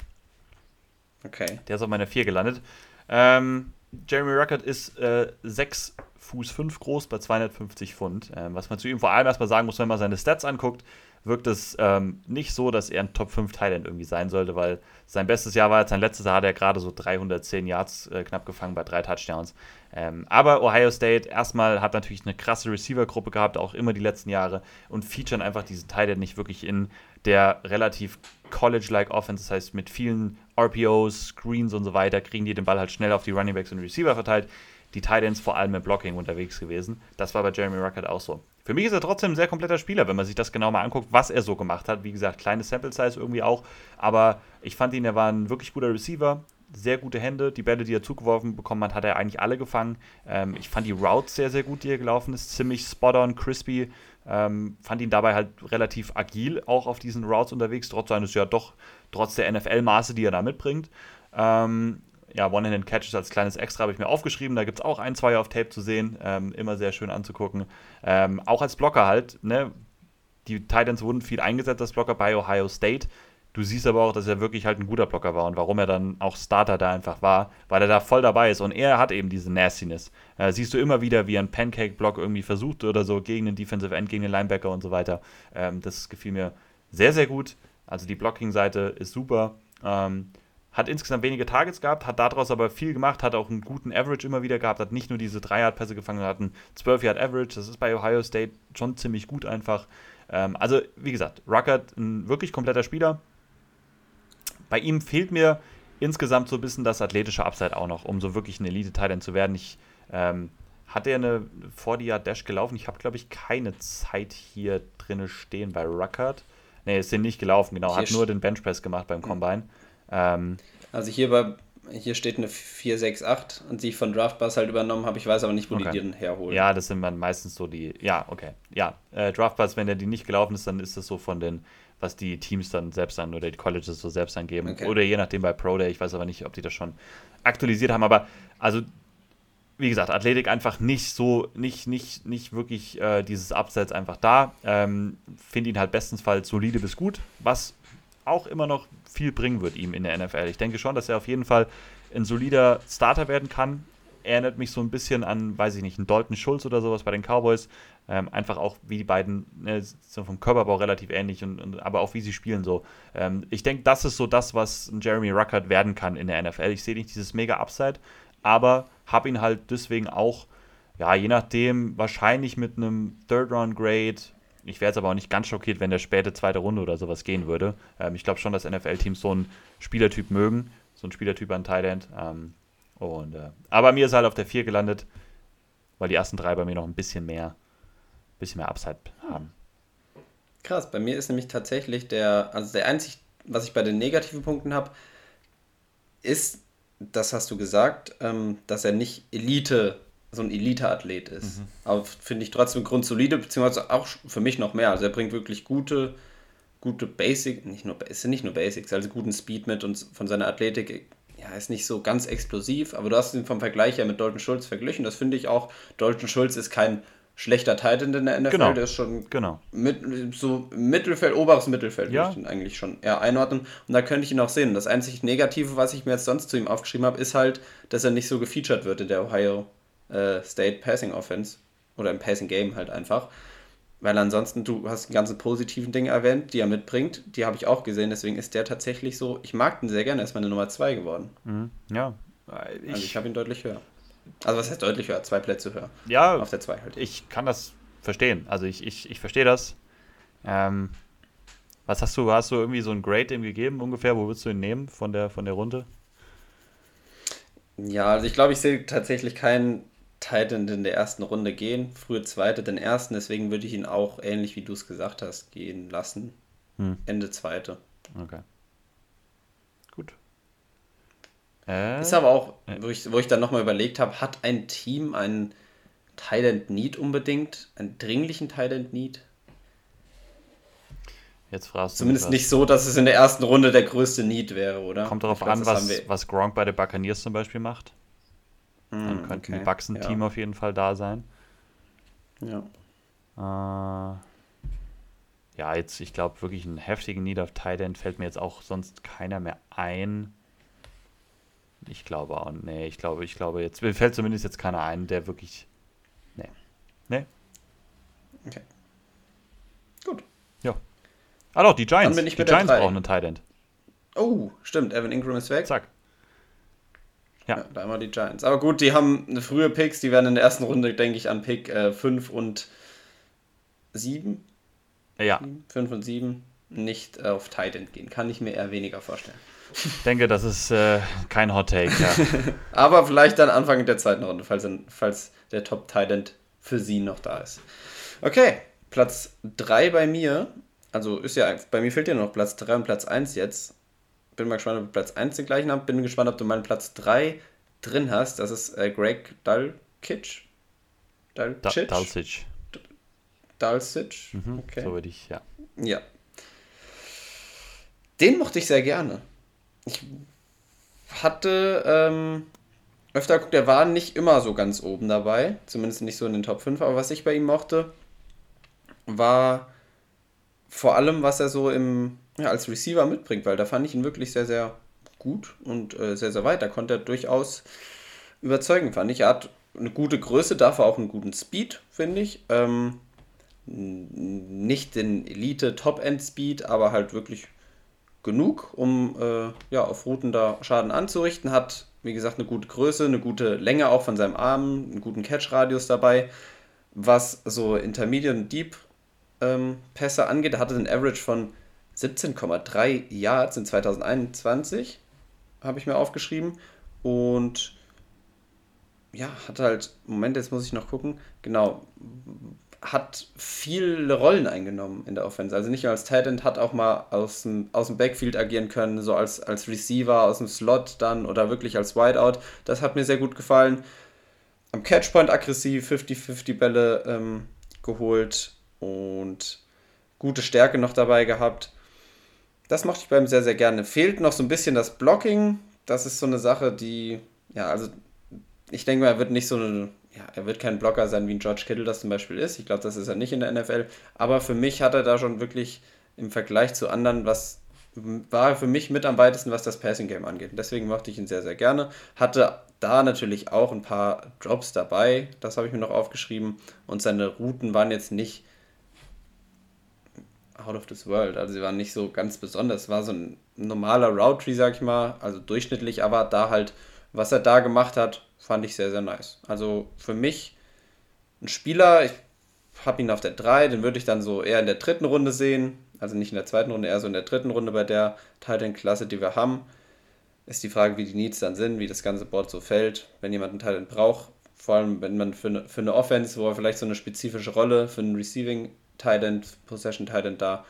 Okay. Der ist auf meiner 4 gelandet. Ähm, Jeremy Ruckert ist äh, 6 Fuß 5 groß bei 250 Pfund. Ähm, was man zu ihm vor allem erstmal sagen muss, wenn man seine Stats anguckt, wirkt es ähm, nicht so, dass er ein Top 5 Thailand irgendwie sein sollte, weil sein bestes Jahr war jetzt sein letztes Jahr, hat er gerade so 310 Yards äh, knapp gefangen bei drei Touchdowns. Ähm, aber Ohio State erstmal hat natürlich eine krasse Receiver-Gruppe gehabt, auch immer die letzten Jahre und featuren einfach diesen Thailand nicht wirklich in der relativ College-like Offense, das heißt mit vielen RPOs, Screens und so weiter, kriegen die den Ball halt schnell auf die Running Backs und Receiver verteilt. Die Titans vor allem im Blocking unterwegs gewesen. Das war bei Jeremy Ruckert auch so. Für mich ist er trotzdem ein sehr kompletter Spieler, wenn man sich das genau mal anguckt, was er so gemacht hat. Wie gesagt, kleine Sample Size irgendwie auch. Aber ich fand ihn, er war ein wirklich guter Receiver. sehr gute Hände. Die Bälle, die er zugeworfen bekommen hat, hat er eigentlich alle gefangen. Ähm, ich fand die Routes sehr, sehr gut, die er gelaufen ist. Ziemlich spot-on, crispy. Ähm, fand ihn dabei halt relativ agil auch auf diesen Routes unterwegs, trotz seines ja doch, trotz der NFL-Maße, die er da mitbringt. Ähm, ja, One-Handed-Catches als kleines Extra habe ich mir aufgeschrieben. Da gibt es auch ein, zwei auf Tape zu sehen. Ähm, immer sehr schön anzugucken. Ähm, auch als Blocker halt. Ne? Die Titans wurden viel eingesetzt als Blocker bei Ohio State. Du siehst aber auch, dass er wirklich halt ein guter Blocker war und warum er dann auch Starter da einfach war, weil er da voll dabei ist und er hat eben diese Nastiness. Äh, siehst du immer wieder, wie er einen Pancake-Block irgendwie versucht oder so gegen den Defensive End, gegen den Linebacker und so weiter. Ähm, das gefiel mir sehr, sehr gut. Also die Blocking-Seite ist super. Ähm, hat insgesamt wenige Targets gehabt, hat daraus aber viel gemacht, hat auch einen guten Average immer wieder gehabt, hat nicht nur diese 3-Yard-Pässe gefangen, hat einen 12-Yard-Average. Das ist bei Ohio State schon ziemlich gut einfach. Ähm, also, wie gesagt, Ruckert, ein wirklich kompletter Spieler. Bei ihm fehlt mir insgesamt so ein bisschen das athletische Upside auch noch, um so wirklich ein Elite-Talent zu werden. Ich ähm, hat er eine 40-Yard-Dash gelaufen? Ich habe, glaube ich, keine Zeit hier drin stehen bei Ruckert. Ne, ist den nicht gelaufen, genau. Hier hat nur den Benchpress gemacht beim Combine. Ähm, also hier bei hier steht eine 468 und die ich von Draftbus halt übernommen habe. Ich weiß aber nicht, wo okay. die den herholen. Ja, das sind dann meistens so die. Ja, okay. Ja, äh, Draftbus, wenn der die nicht gelaufen ist, dann ist das so von den, was die Teams dann selbst an oder die Colleges so selbst angeben. Okay. Oder je nachdem bei Pro Day. Ich weiß aber nicht, ob die das schon aktualisiert haben. Aber also, wie gesagt, Athletik einfach nicht so, nicht, nicht, nicht wirklich äh, dieses Abseits einfach da. Ähm, Finde ihn halt bestensfalls solide bis gut, was auch immer noch viel bringen wird ihm in der NFL. Ich denke schon, dass er auf jeden Fall ein solider Starter werden kann. Erinnert mich so ein bisschen an, weiß ich nicht, einen Dalton Schulz oder sowas bei den Cowboys. Ähm, einfach auch, wie die beiden, ne, so vom Körperbau relativ ähnlich, und, und, aber auch wie sie spielen so. Ähm, ich denke, das ist so das, was Jeremy Ruckert werden kann in der NFL. Ich sehe nicht dieses mega Upside, aber habe ihn halt deswegen auch, ja, je nachdem, wahrscheinlich mit einem Third-Round-Grade ich wäre jetzt aber auch nicht ganz schockiert, wenn der späte zweite Runde oder sowas gehen würde. Ähm, ich glaube schon, dass NFL-Teams so einen Spielertyp mögen, so einen Spielertyp an Thailand. Ähm, und, äh, aber mir ist halt auf der 4 gelandet, weil die ersten drei bei mir noch ein bisschen mehr, bisschen mehr Upside haben. Krass, bei mir ist nämlich tatsächlich der, also der einzig, was ich bei den negativen Punkten habe, ist, das hast du gesagt, ähm, dass er nicht Elite so ein Elite-Athlet ist. Mhm. Aber finde ich trotzdem grundsolide, beziehungsweise auch für mich noch mehr. Also er bringt wirklich gute, gute Basic, nicht nur, es sind nicht nur Basics, also guten Speed mit und von seiner Athletik, ja, ist nicht so ganz explosiv, aber du hast ihn vom Vergleich ja mit Dalton Schulz verglichen. Das finde ich auch. Dalton Schulz ist kein schlechter Titan in der NFL, genau. der ist schon genau. mit, so Mittelfeld, oberes Mittelfeld, ja. würde ich ihn eigentlich schon eher einordnen. Und da könnte ich ihn auch sehen. Das einzig Negative, was ich mir jetzt sonst zu ihm aufgeschrieben habe, ist halt, dass er nicht so gefeatured wird in der Ohio äh, State Passing Offense oder im Passing Game halt einfach. Weil ansonsten, du hast die ganzen positiven Dinge erwähnt, die er mitbringt. Die habe ich auch gesehen, deswegen ist der tatsächlich so. Ich mag den sehr gerne, er ist meine Nummer 2 geworden. Mhm. Ja. Ich, also ich habe ihn deutlich höher. Also was heißt deutlich höher? Zwei Plätze höher. Ja. Auf der 2 halt. Ich kann das verstehen. Also ich, ich, ich verstehe das. Ähm, was hast du, hast du irgendwie so ein Grade ihm gegeben ungefähr? Wo würdest du ihn nehmen von der, von der Runde? Ja, also ich glaube, ich sehe tatsächlich keinen Titan in der ersten Runde gehen, frühe zweite, den ersten, deswegen würde ich ihn auch ähnlich wie du es gesagt hast, gehen lassen. Hm. Ende zweite. Okay. Gut. Äh, ist aber auch, wo ich, wo ich dann nochmal überlegt habe, hat ein Team einen Thailand Need unbedingt? Einen dringlichen Thailand Need? Jetzt fragst du Zumindest nicht so, dass es in der ersten Runde der größte Need wäre, oder? Kommt darauf an, was, was Gronk bei den Buccaneers zum Beispiel macht. Hm, Dann könnten okay. ein ja. Team auf jeden Fall da sein. Ja. Äh, ja, jetzt, ich glaube, wirklich einen heftigen Need of Tight End fällt mir jetzt auch sonst keiner mehr ein. Ich glaube auch, nee, ich glaube, ich glaube, jetzt mir fällt zumindest jetzt keiner ein, der wirklich. Nee. Nee. Okay. Gut. Ja. Ah doch, die Giants. die Giants brauchen einen Tight End. Oh, stimmt, Evan Ingram ist weg. Zack. Ja. ja. Wir die Giants. Aber gut, die haben eine frühe Picks, die werden in der ersten Runde, denke ich, an Pick 5 äh, und 7. Ja. 5 und 7 nicht auf Tight End gehen. Kann ich mir eher weniger vorstellen. Ich denke, das ist äh, kein Hot Take. Ja. Aber vielleicht dann Anfang der zweiten Runde, falls, falls der Top Tight End für sie noch da ist. Okay, Platz 3 bei mir. Also ist ja, bei mir fehlt ja noch Platz 3 und Platz 1 jetzt. Bin mal gespannt, ob du Platz 1 den gleichen hast. Bin gespannt, ob du meinen Platz 3 drin hast. Das ist äh, Greg Dalkic. Dalcic? Dalcic. Dalcic. Mhm, okay. So würde ich, ja. Ja. Den mochte ich sehr gerne. Ich hatte ähm, öfter geguckt, der war nicht immer so ganz oben dabei. Zumindest nicht so in den Top 5. Aber was ich bei ihm mochte, war vor allem, was er so im, ja, als Receiver mitbringt, weil da fand ich ihn wirklich sehr, sehr gut und äh, sehr, sehr weit. Da konnte er durchaus überzeugen, fand ich. Er hat eine gute Größe, dafür auch einen guten Speed, finde ich. Ähm, nicht den Elite-Top-End-Speed, aber halt wirklich genug, um äh, ja, auf Routen da Schaden anzurichten. Hat, wie gesagt, eine gute Größe, eine gute Länge auch von seinem Arm, einen guten Catch-Radius dabei. Was so Intermediate und Deep ähm, Pässe angeht, hatte einen Average von 17,3 Yards in 2021, habe ich mir aufgeschrieben. Und ja, hat halt, Moment, jetzt muss ich noch gucken, genau, hat viele Rollen eingenommen in der Offense. Also nicht nur als Talent, hat auch mal aus dem, aus dem Backfield agieren können, so als, als Receiver aus dem Slot dann oder wirklich als Wideout. Das hat mir sehr gut gefallen. Am Catchpoint aggressiv, 50-50 Bälle ähm, geholt und gute Stärke noch dabei gehabt. Das mochte ich bei ihm sehr, sehr gerne. Fehlt noch so ein bisschen das Blocking. Das ist so eine Sache, die, ja, also ich denke mal, er wird nicht so eine, ja, er wird kein Blocker sein, wie ein George Kittle das zum Beispiel ist. Ich glaube, das ist er nicht in der NFL. Aber für mich hat er da schon wirklich im Vergleich zu anderen, was war für mich mit am weitesten, was das Passing Game angeht. deswegen mochte ich ihn sehr, sehr gerne. Hatte da natürlich auch ein paar Drops dabei, das habe ich mir noch aufgeschrieben. Und seine Routen waren jetzt nicht out of this world. Also sie waren nicht so ganz besonders. Es war so ein normaler Route Tree, sag ich mal, also durchschnittlich, aber da halt, was er da gemacht hat, fand ich sehr, sehr nice. Also für mich ein Spieler, ich habe ihn auf der 3, den würde ich dann so eher in der dritten Runde sehen. Also nicht in der zweiten Runde, eher so in der dritten Runde bei der Titan-Klasse, die wir haben. Ist die Frage, wie die Needs dann sind, wie das ganze Board so fällt. Wenn jemand einen Titan braucht, vor allem wenn man für eine, für eine Offense, wo er vielleicht so eine spezifische Rolle für einen Receiving Titan, Possession Titan da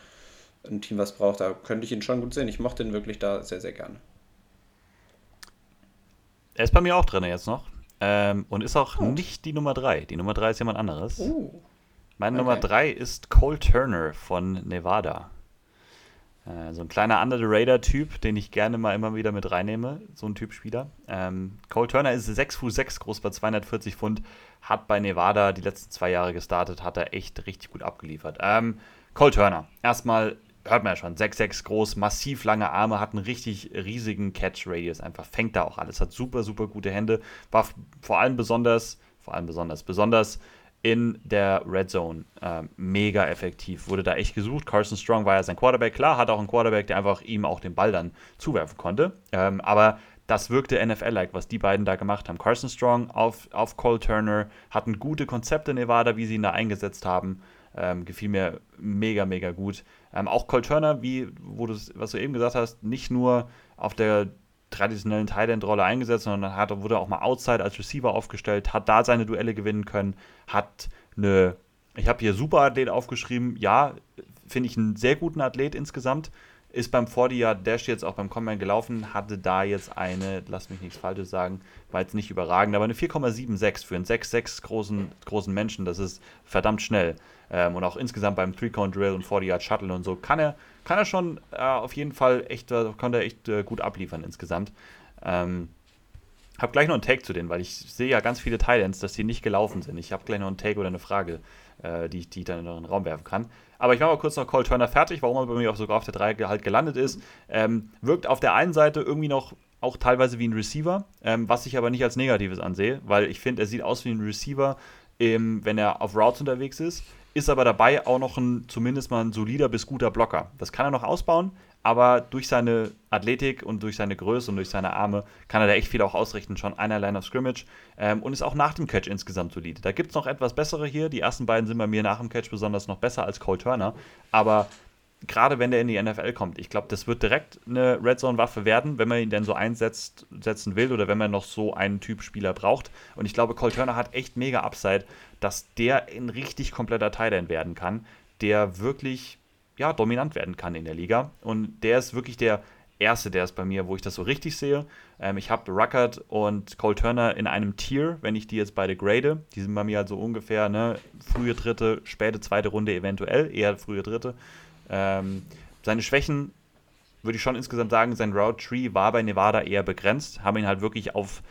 ein Team was braucht, da könnte ich ihn schon gut sehen. Ich mochte ihn wirklich da sehr, sehr gerne. Er ist bei mir auch drin jetzt noch. Ähm, und ist auch oh. nicht die Nummer 3. Die Nummer 3 ist jemand anderes. Oh. Meine okay. Nummer 3 ist Cole Turner von Nevada. Äh, so ein kleiner Under the Radar-Typ, den ich gerne mal immer wieder mit reinnehme. So ein Typ Spieler. Ähm, Cole Turner ist 6 Fuß 6 groß bei 240 Pfund. Hat bei Nevada die letzten zwei Jahre gestartet. Hat er echt richtig gut abgeliefert. Ähm, Cole Turner. Erstmal hört man ja schon, 6'6 groß, massiv lange Arme, hat einen richtig riesigen Catch-Radius, einfach fängt da auch alles, hat super, super gute Hände, war vor allem besonders, vor allem besonders, besonders in der Red Zone äh, mega effektiv, wurde da echt gesucht. Carson Strong war ja sein Quarterback, klar, hat auch einen Quarterback, der einfach ihm auch den Ball dann zuwerfen konnte, ähm, aber das wirkte NFL-like, was die beiden da gemacht haben. Carson Strong auf, auf Cole Turner hatten gute Konzepte Nevada, wie sie ihn da eingesetzt haben. Ähm, gefiel mir mega, mega gut. Ähm, auch Cole Turner, wie wo was du eben gesagt hast, nicht nur auf der traditionellen Tight-End-Rolle eingesetzt, sondern hat, wurde auch mal outside als Receiver aufgestellt, hat da seine Duelle gewinnen können, hat eine, ich habe hier Superathlet aufgeschrieben, ja, finde ich einen sehr guten Athlet insgesamt, ist beim 40 Dash jetzt auch beim Combine gelaufen, hatte da jetzt eine, lass mich nichts Falsches sagen, war jetzt nicht überragend, aber eine 4,76 für einen 6,6 großen, großen Menschen, das ist verdammt schnell. Ähm, und auch insgesamt beim Three-Count-Drill und 40-Yard-Shuttle und so kann er, kann er schon äh, auf jeden Fall echt, äh, kann er echt äh, gut abliefern insgesamt. Ähm, habe gleich noch einen Take zu denen, weil ich sehe ja ganz viele Thailands, dass die nicht gelaufen sind. Ich habe gleich noch einen Take oder eine Frage, äh, die, die ich dann in den Raum werfen kann. Aber ich mache mal kurz noch Cole Turner fertig, warum er bei mir auch sogar auf der 3 halt gelandet ist. Ähm, wirkt auf der einen Seite irgendwie noch auch teilweise wie ein Receiver, ähm, was ich aber nicht als Negatives ansehe, weil ich finde, er sieht aus wie ein Receiver, ähm, wenn er auf Routes unterwegs ist ist aber dabei auch noch ein, zumindest mal ein solider bis guter Blocker. Das kann er noch ausbauen, aber durch seine Athletik und durch seine Größe und durch seine Arme kann er da echt viel auch ausrichten, schon einer Line of Scrimmage ähm, und ist auch nach dem Catch insgesamt solide. Da gibt es noch etwas bessere hier. Die ersten beiden sind bei mir nach dem Catch besonders noch besser als Cole Turner, aber gerade wenn der in die NFL kommt, ich glaube, das wird direkt eine Red Zone-Waffe werden, wenn man ihn denn so einsetzen will oder wenn man noch so einen Typ Spieler braucht. Und ich glaube, Cole Turner hat echt mega Upside, dass der ein richtig kompletter Tight werden kann, der wirklich ja, dominant werden kann in der Liga. Und der ist wirklich der erste, der ist bei mir, wo ich das so richtig sehe. Ähm, ich habe Ruckert und Cole Turner in einem Tier, wenn ich die jetzt beide grade. Die sind bei mir halt so ungefähr, ne, frühe dritte, späte zweite Runde eventuell, eher frühe dritte. Ähm, seine Schwächen würde ich schon insgesamt sagen, sein Route Tree war bei Nevada eher begrenzt, haben ihn halt wirklich auf,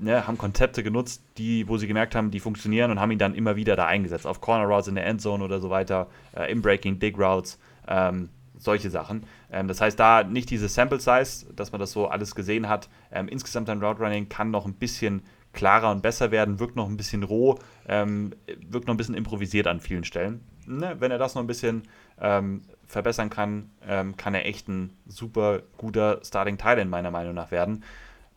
ne, haben Konzepte genutzt, die, wo sie gemerkt haben, die funktionieren und haben ihn dann immer wieder da eingesetzt, auf Corner Routes in der Endzone oder so weiter, äh, im Breaking, Dig Routes, ähm, solche Sachen. Ähm, das heißt, da nicht diese Sample Size, dass man das so alles gesehen hat. Ähm, insgesamt ein Route Running kann noch ein bisschen klarer und besser werden, wirkt noch ein bisschen roh, ähm, wirkt noch ein bisschen improvisiert an vielen Stellen. Ne, wenn er das noch ein bisschen ähm, verbessern kann, ähm, kann er echt ein super guter Starting Thailand meiner Meinung nach werden.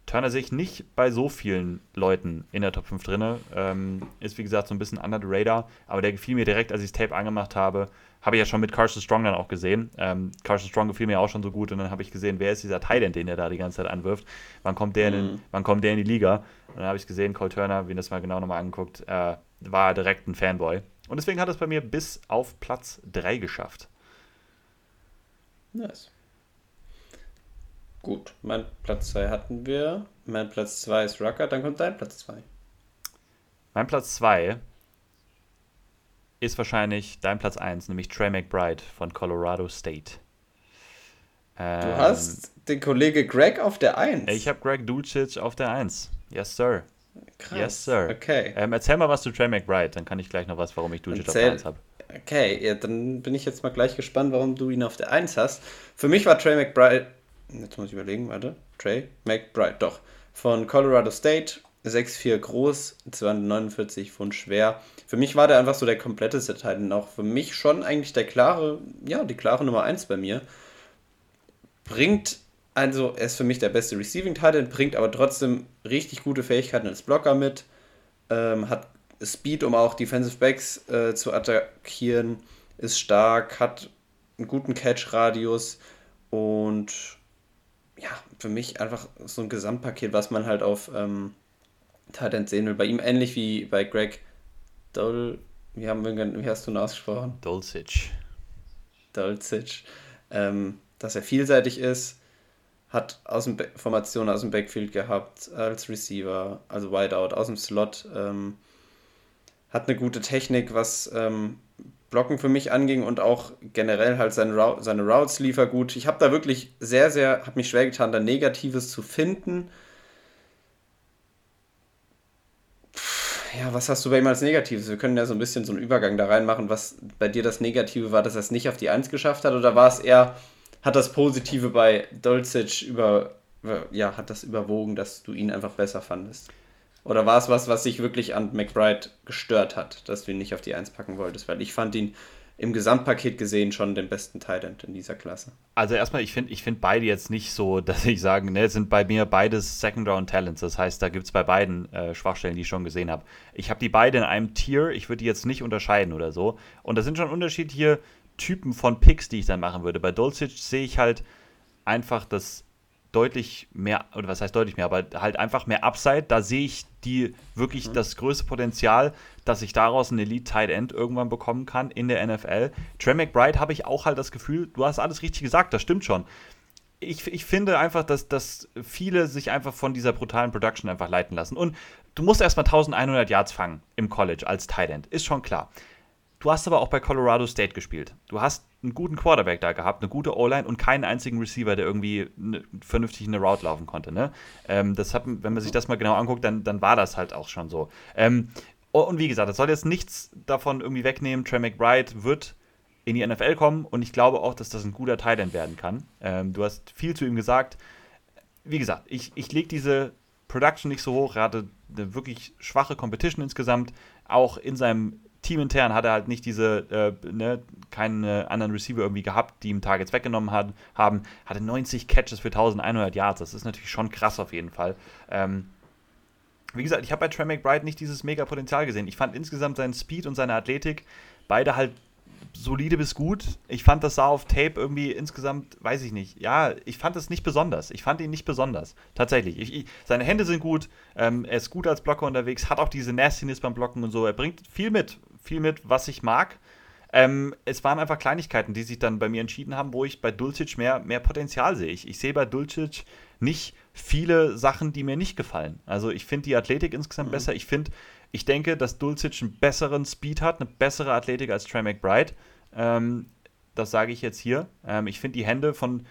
Turner sehe ich nicht bei so vielen Leuten in der Top 5 drin. Ähm, ist wie gesagt so ein bisschen under the radar, aber der gefiel mir direkt, als ich das Tape angemacht habe. Habe ich ja schon mit Carson Strong dann auch gesehen. Ähm, Carson Strong gefiel mir auch schon so gut und dann habe ich gesehen, wer ist dieser Thailand, den er da die ganze Zeit anwirft. Wann kommt der, mhm. in, wann kommt der in die Liga? Und dann habe ich gesehen, Cole Turner, wie das mal genau nochmal angeguckt, äh, war direkt ein Fanboy. Und deswegen hat es bei mir bis auf Platz 3 geschafft. Nice. Gut, mein Platz 2 hatten wir. Mein Platz 2 ist Rucker, dann kommt dein Platz 2. Mein Platz 2 ist wahrscheinlich dein Platz 1, nämlich Trey McBride von Colorado State. Ähm, du hast den Kollege Greg auf der 1. Ich habe Greg Dulcich auf der 1. Yes, sir. Krass. Yes, sir. Okay. Ähm, erzähl mal was zu Trey McBride, dann kann ich gleich noch was, warum ich Dulcich auf der 1 habe. Okay, ja, dann bin ich jetzt mal gleich gespannt, warum du ihn auf der 1 hast. Für mich war Trey McBride, jetzt muss ich überlegen, warte, Trey McBride, doch, von Colorado State, 6'4 groß, 249 Pfund schwer. Für mich war der einfach so der kompletteste Titan. Auch für mich schon eigentlich der klare, ja, die klare Nummer 1 bei mir. Bringt, also er ist für mich der beste Receiving Titan, bringt aber trotzdem richtig gute Fähigkeiten als Blocker mit. Ähm, hat Speed, um auch Defensive Backs äh, zu attackieren, ist stark, hat einen guten Catch-Radius und ja, für mich einfach so ein Gesamtpaket, was man halt auf ähm, Titan sehen will. Bei ihm ähnlich wie bei Greg Dol, wie, haben wir, wie hast du ihn ausgesprochen? Dulcich. Dulcich. Ähm, dass er vielseitig ist, hat aus dem Formation aus dem Backfield gehabt, als Receiver, also Wideout, aus dem Slot. Ähm, hat eine gute Technik, was ähm, Blocken für mich anging und auch generell halt seine, seine Routes liefer gut. Ich habe da wirklich sehr, sehr, habe mich schwer getan, da Negatives zu finden. ja, was hast du bei ihm als Negatives? Wir können ja so ein bisschen so einen Übergang da reinmachen, was bei dir das Negative war, dass er es nicht auf die Eins geschafft hat, oder war es eher, hat das Positive bei Dolcic über, ja, hat das überwogen, dass du ihn einfach besser fandest? Oder war es was, was sich wirklich an McBride gestört hat, dass du ihn nicht auf die Eins packen wolltest? Weil ich fand ihn im Gesamtpaket gesehen schon den besten Tight in dieser Klasse. Also erstmal, ich finde ich find beide jetzt nicht so, dass ich sage, ne, sind bei mir beides Second Round Talents. Das heißt, da gibt es bei beiden äh, Schwachstellen, die ich schon gesehen habe. Ich habe die beide in einem Tier, ich würde die jetzt nicht unterscheiden oder so. Und das sind schon unterschiedliche Typen von Picks, die ich dann machen würde. Bei Dulcich sehe ich halt einfach das deutlich mehr, oder was heißt deutlich mehr, aber halt einfach mehr Upside. Da sehe ich die wirklich mhm. das größte Potenzial, dass ich daraus ein Elite Tight End irgendwann bekommen kann in der NFL. Trey McBride habe ich auch halt das Gefühl, du hast alles richtig gesagt, das stimmt schon. Ich, ich finde einfach, dass, dass viele sich einfach von dieser brutalen Production einfach leiten lassen. Und du musst erstmal 1100 Yards fangen im College als Tight End, ist schon klar. Du hast aber auch bei Colorado State gespielt. Du hast einen guten Quarterback da gehabt, eine gute O-Line und keinen einzigen Receiver, der irgendwie ne, vernünftig eine Route laufen konnte. Ne? Ähm, das hat, wenn man sich das mal genau anguckt, dann, dann war das halt auch schon so. Ähm, und wie gesagt, das soll jetzt nichts davon irgendwie wegnehmen. Trey McBride wird in die NFL kommen und ich glaube auch, dass das ein guter Tight werden kann. Ähm, du hast viel zu ihm gesagt. Wie gesagt, ich, ich lege diese Production nicht so hoch. Er hatte eine wirklich schwache Competition insgesamt. Auch in seinem teamintern hat er halt nicht diese, äh, ne, keinen anderen Receiver irgendwie gehabt, die ihm Targets weggenommen hat, haben. Hatte 90 Catches für 1100 Yards. Das ist natürlich schon krass auf jeden Fall. Ähm, wie gesagt, ich habe bei Trey McBride nicht dieses mega Potenzial gesehen. Ich fand insgesamt seinen Speed und seine Athletik beide halt solide bis gut. Ich fand das sah auf Tape irgendwie insgesamt, weiß ich nicht. Ja, ich fand es nicht besonders. Ich fand ihn nicht besonders. Tatsächlich. Ich, ich, seine Hände sind gut. Ähm, er ist gut als Blocker unterwegs. Hat auch diese Nastiness beim Blocken und so. Er bringt viel mit viel mit, was ich mag. Ähm, es waren einfach Kleinigkeiten, die sich dann bei mir entschieden haben, wo ich bei Dulcich mehr, mehr Potenzial sehe. Ich, ich sehe bei Dulcich nicht viele Sachen, die mir nicht gefallen. Also ich finde die Athletik insgesamt mhm. besser. Ich finde, ich denke, dass Dulcich einen besseren Speed hat, eine bessere Athletik als Trey McBride. Ähm, das sage ich jetzt hier. Ähm, ich finde die Hände von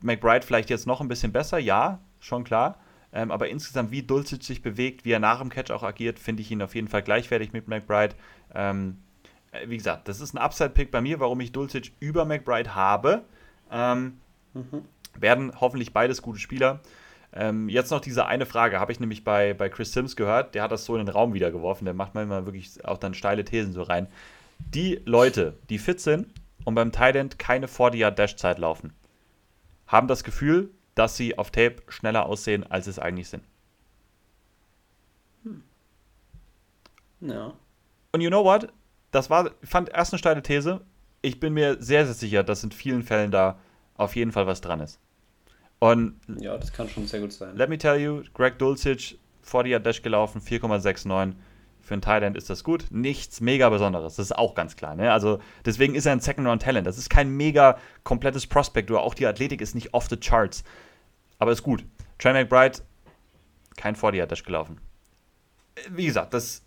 McBride vielleicht jetzt noch ein bisschen besser, ja, schon klar. Ähm, aber insgesamt, wie Dulcich sich bewegt, wie er nach dem Catch auch agiert, finde ich ihn auf jeden Fall gleichwertig mit McBride. Ähm, äh, wie gesagt, das ist ein Upside-Pick bei mir, warum ich Dulcich über McBride habe. Ähm, mhm. Werden hoffentlich beides gute Spieler. Ähm, jetzt noch diese eine Frage, habe ich nämlich bei, bei Chris Sims gehört, der hat das so in den Raum wieder geworfen, der macht manchmal wirklich auch dann steile Thesen so rein. Die Leute, die fit sind und beim Thailand keine 40-Yard-Dash-Zeit laufen, haben das Gefühl, dass sie auf Tape schneller aussehen, als es eigentlich sind. Hm. Ja. Und you know what? Das war, fand erst eine steile These. Ich bin mir sehr, sehr sicher, dass in vielen Fällen da auf jeden Fall was dran ist. Und ja, das kann schon sehr gut sein. Let me tell you, Greg Dulcich, 40er Dash gelaufen, 4,69. Für ein Thailand ist das gut. Nichts mega Besonderes. Das ist auch ganz klar. Ne? Also deswegen ist er ein Second Round Talent. Das ist kein mega komplettes Prospect oder auch die Athletik ist nicht off the charts. Aber ist gut. Trey McBride, kein 40er Dash gelaufen. Wie gesagt, das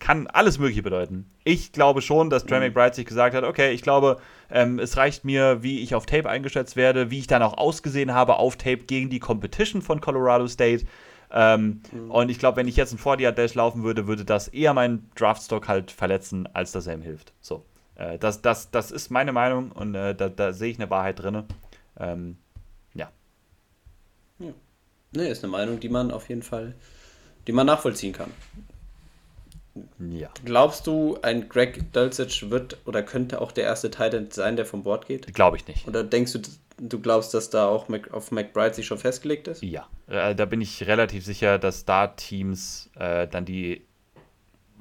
kann alles Mögliche bedeuten. Ich glaube schon, dass Trey mhm. McBride sich gesagt hat, okay, ich glaube, ähm, es reicht mir, wie ich auf Tape eingeschätzt werde, wie ich dann auch ausgesehen habe auf Tape gegen die Competition von Colorado State. Ähm, mhm. Und ich glaube, wenn ich jetzt einen 40 Dash laufen würde, würde das eher meinen Draftstock halt verletzen, als dass er ihm hilft. So. Äh, das, das, das ist meine Meinung und äh, da, da sehe ich eine Wahrheit drin. Ähm. Ne, ist eine Meinung, die man auf jeden Fall, die man nachvollziehen kann. Ja. Glaubst du, ein Greg Dulcich wird oder könnte auch der erste Titan sein, der vom Bord geht? Glaube ich nicht. Oder denkst du, du glaubst, dass da auch Mac, auf McBride sich schon festgelegt ist? Ja, äh, da bin ich relativ sicher, dass da Teams äh, dann die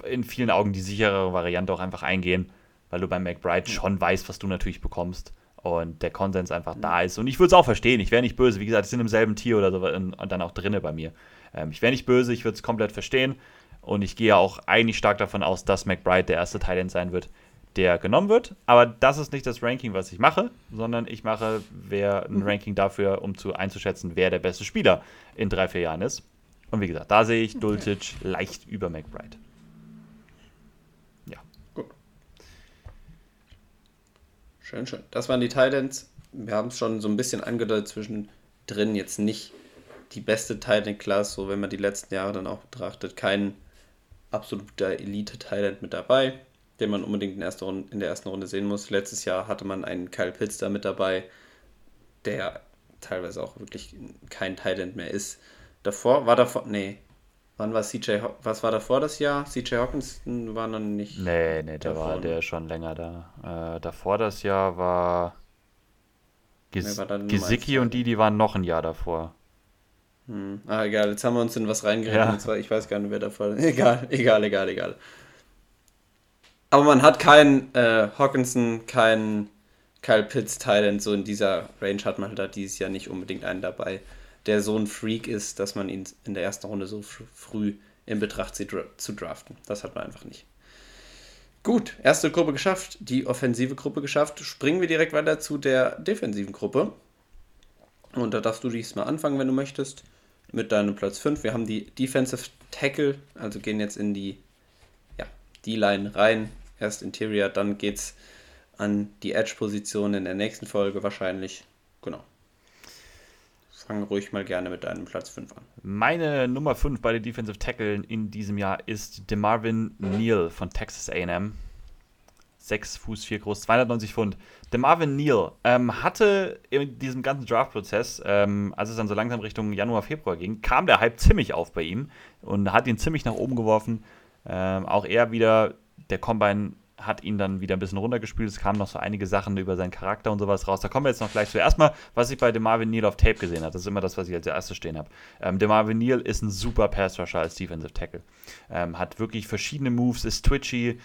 in vielen Augen die sichere Variante auch einfach eingehen, weil du beim McBride mhm. schon weißt, was du natürlich bekommst und der Konsens einfach da ist. Und ich würde es auch verstehen, ich wäre nicht böse. Wie gesagt, die sind im selben Tier oder so und, und dann auch drinne bei mir. Ähm, ich wäre nicht böse, ich würde es komplett verstehen. Und ich gehe auch eigentlich stark davon aus, dass McBride der erste Thailand sein wird, der genommen wird. Aber das ist nicht das Ranking, was ich mache, sondern ich mache wer ein mhm. Ranking dafür, um zu einzuschätzen, wer der beste Spieler in drei, vier Jahren ist. Und wie gesagt, da sehe ich Dulcich leicht über McBride. Ja. Gut. Schön, schön. Das waren die Titans. Wir haben es schon so ein bisschen angedeutet zwischendrin. Jetzt nicht die beste Titan-Class, so wenn man die letzten Jahre dann auch betrachtet. Kein absoluter Elite-Talent mit dabei, den man unbedingt in, erster Runde, in der ersten Runde sehen muss. Letztes Jahr hatte man einen Kyle Pitts da mit dabei, der teilweise auch wirklich kein Talent mehr ist. Davor war davor, nee, wann war CJ, was war davor das Jahr? CJ Hawkinson war noch nicht. Nee, nee, da war der schon länger da. Äh, davor das Jahr war Ges nee, Gesicki und die, die waren noch ein Jahr davor. Hm. Ah, egal, jetzt haben wir uns in was reingeritten. Ja. Und zwar, ich weiß gar nicht, wer da voll. Egal, egal, egal, egal. Aber man hat keinen äh, Hawkinson, keinen Kyle Pitts Thailand, so in dieser Range hat man halt da dieses Jahr nicht unbedingt einen dabei, der so ein Freak ist, dass man ihn in der ersten Runde so fr früh in Betracht zieht, zu draften. Das hat man einfach nicht. Gut, erste Gruppe geschafft, die offensive Gruppe geschafft. Springen wir direkt weiter zu der defensiven Gruppe. Und da darfst du diesmal anfangen, wenn du möchtest mit deinem Platz 5. Wir haben die Defensive Tackle, also gehen jetzt in die ja, D-Line rein. Erst Interior, dann geht's an die Edge-Position in der nächsten Folge wahrscheinlich. Genau. Fang ruhig mal gerne mit deinem Platz 5 an. Meine Nummer 5 bei den Defensive Tackle in diesem Jahr ist DeMarvin Neal von Texas AM. 6 Fuß 4 groß, 290 Pfund. Der Marvin Neal ähm, hatte in diesem ganzen Draft-Prozess, ähm, als es dann so langsam Richtung Januar, Februar ging, kam der Hype ziemlich auf bei ihm und hat ihn ziemlich nach oben geworfen. Ähm, auch er wieder, der Combine hat ihn dann wieder ein bisschen runtergespült. Es kamen noch so einige Sachen über seinen Charakter und sowas raus. Da kommen wir jetzt noch gleich zu. Erstmal, was ich bei DeMarvin Neal auf Tape gesehen habe. Das ist immer das, was ich als erstes stehen habe. Ähm, DeMarvin Neal ist ein super Pass-Rusher als Defensive Tackle. Ähm, hat wirklich verschiedene Moves, ist twitchy,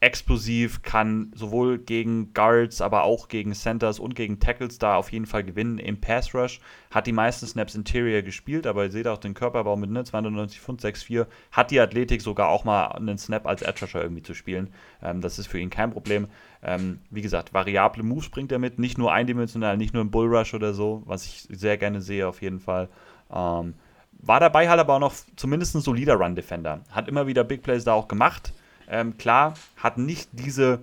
explosiv, kann sowohl gegen Guards, aber auch gegen Centers und gegen Tackles da auf jeden Fall gewinnen im Pass Rush. Hat die meisten Snaps Interior gespielt, aber ihr seht auch den Körperbau mit ne, 290 Pfund, 6'4. Hat die Athletik sogar auch mal einen Snap als Edge Rusher irgendwie zu spielen. Ähm, das ist für ihn kein Problem. Ähm, wie gesagt, variable Moves bringt er mit, nicht nur eindimensional, nicht nur im Bull Rush oder so, was ich sehr gerne sehe auf jeden Fall. Ähm, war dabei halt aber auch noch zumindest ein solider Run-Defender. Hat immer wieder Big Plays da auch gemacht ähm, klar, hat nicht diese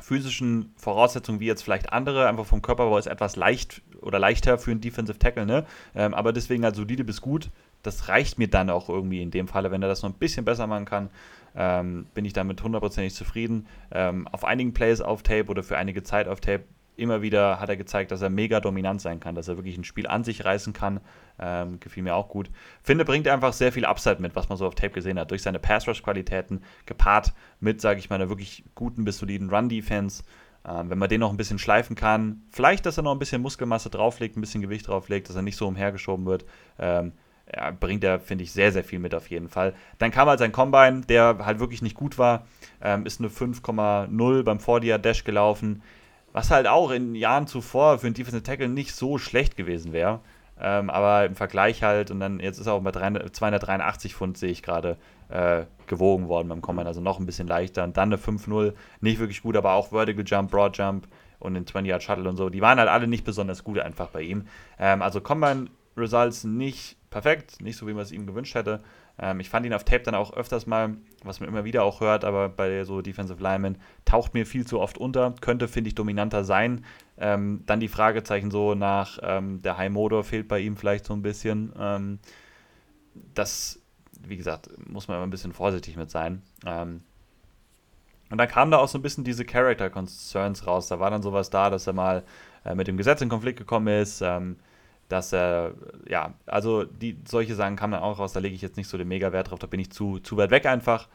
physischen Voraussetzungen wie jetzt vielleicht andere, einfach vom Körperbau ist etwas leicht oder leichter für einen Defensive Tackle, ne? Ähm, aber deswegen halt solide bis gut. Das reicht mir dann auch irgendwie in dem Falle, wenn er das noch ein bisschen besser machen kann, ähm, bin ich damit hundertprozentig zufrieden. Ähm, auf einigen Plays auf Tape oder für einige Zeit auf Tape immer wieder hat er gezeigt, dass er mega dominant sein kann, dass er wirklich ein Spiel an sich reißen kann. Ähm, gefiel mir auch gut. Finde, bringt einfach sehr viel Upside mit, was man so auf Tape gesehen hat. Durch seine Pass-Rush-Qualitäten, gepaart mit, sage ich mal, einer wirklich guten bis soliden Run-Defense. Ähm, wenn man den noch ein bisschen schleifen kann, vielleicht, dass er noch ein bisschen Muskelmasse drauflegt, ein bisschen Gewicht drauflegt, dass er nicht so umhergeschoben wird. Ähm, ja, bringt er, finde ich, sehr, sehr viel mit auf jeden Fall. Dann kam halt sein Combine, der halt wirklich nicht gut war. Ähm, ist eine 5,0 beim 4 Dash gelaufen was halt auch in Jahren zuvor für einen Defensive Tackle nicht so schlecht gewesen wäre. Ähm, aber im Vergleich halt, und dann jetzt ist er auch bei 300, 283 Pfund, sehe ich gerade, äh, gewogen worden beim Combine, also noch ein bisschen leichter. Und dann eine 5-0, nicht wirklich gut, aber auch Vertical Jump, Broad Jump und den 20-Yard Shuttle und so, die waren halt alle nicht besonders gut einfach bei ihm. Ähm, also Combine Results nicht perfekt, nicht so wie man es ihm gewünscht hätte. Ähm, ich fand ihn auf Tape dann auch öfters mal, was man immer wieder auch hört, aber bei so Defensive Linemen taucht mir viel zu oft unter, könnte, finde ich, dominanter sein. Ähm, dann die Fragezeichen so nach ähm, der High Motor fehlt bei ihm vielleicht so ein bisschen. Ähm, das, wie gesagt, muss man immer ein bisschen vorsichtig mit sein. Ähm, und dann kam da auch so ein bisschen diese Character Concerns raus. Da war dann sowas da, dass er mal äh, mit dem Gesetz in Konflikt gekommen ist. Ähm, dass er, ja, also die, solche Sachen kamen dann auch raus, da lege ich jetzt nicht so den Mega-Wert drauf, da bin ich zu, zu weit weg einfach.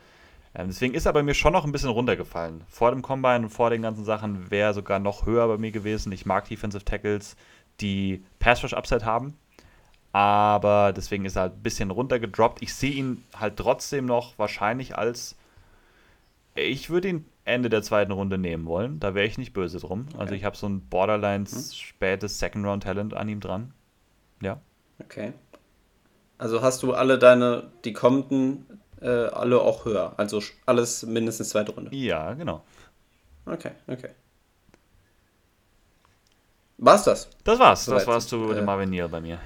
Ähm, deswegen ist er bei mir schon noch ein bisschen runtergefallen. Vor dem Combine und vor den ganzen Sachen wäre er sogar noch höher bei mir gewesen. Ich mag Defensive Tackles, die Pass-Rush-Upside haben, aber deswegen ist er halt ein bisschen runtergedroppt. Ich sehe ihn halt trotzdem noch wahrscheinlich als, ich würde ihn Ende der zweiten Runde nehmen wollen. Da wäre ich nicht böse drum. Also okay. Also ich habe so ein Borderlines hm. spätes Second-Round-Talent an ihm dran. Ja. Okay. Also hast du alle deine, die kommenden, äh, alle auch höher. Also alles mindestens zweite Runde. Ja, genau. Okay, okay. War's das? Das war's. So das war's zu äh, dem Marvin Neal bei mir.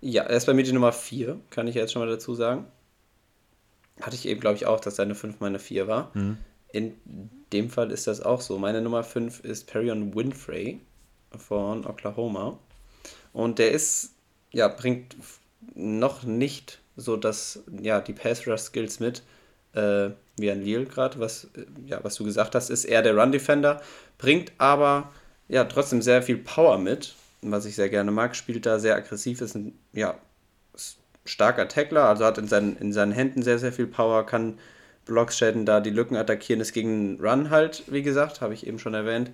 Ja, er ist bei mir die Nummer 4, kann ich jetzt schon mal dazu sagen. Hatte ich eben, glaube ich, auch, dass seine 5 meine 4 war. Mhm. In dem Fall ist das auch so. Meine Nummer 5 ist Perion Winfrey von Oklahoma. Und der ist, ja, bringt noch nicht so dass, ja, die Pass-Rush-Skills mit, äh, wie ein Lille gerade, was, ja, was du gesagt hast, ist eher der Run-Defender, bringt aber, ja, trotzdem sehr viel Power mit, was ich sehr gerne mag, spielt da sehr aggressiv, ist ein, ja, starker Tackler, also hat in seinen, in seinen Händen sehr, sehr viel Power, kann Blocks schäden, da die Lücken attackieren, ist gegen Run halt, wie gesagt, habe ich eben schon erwähnt,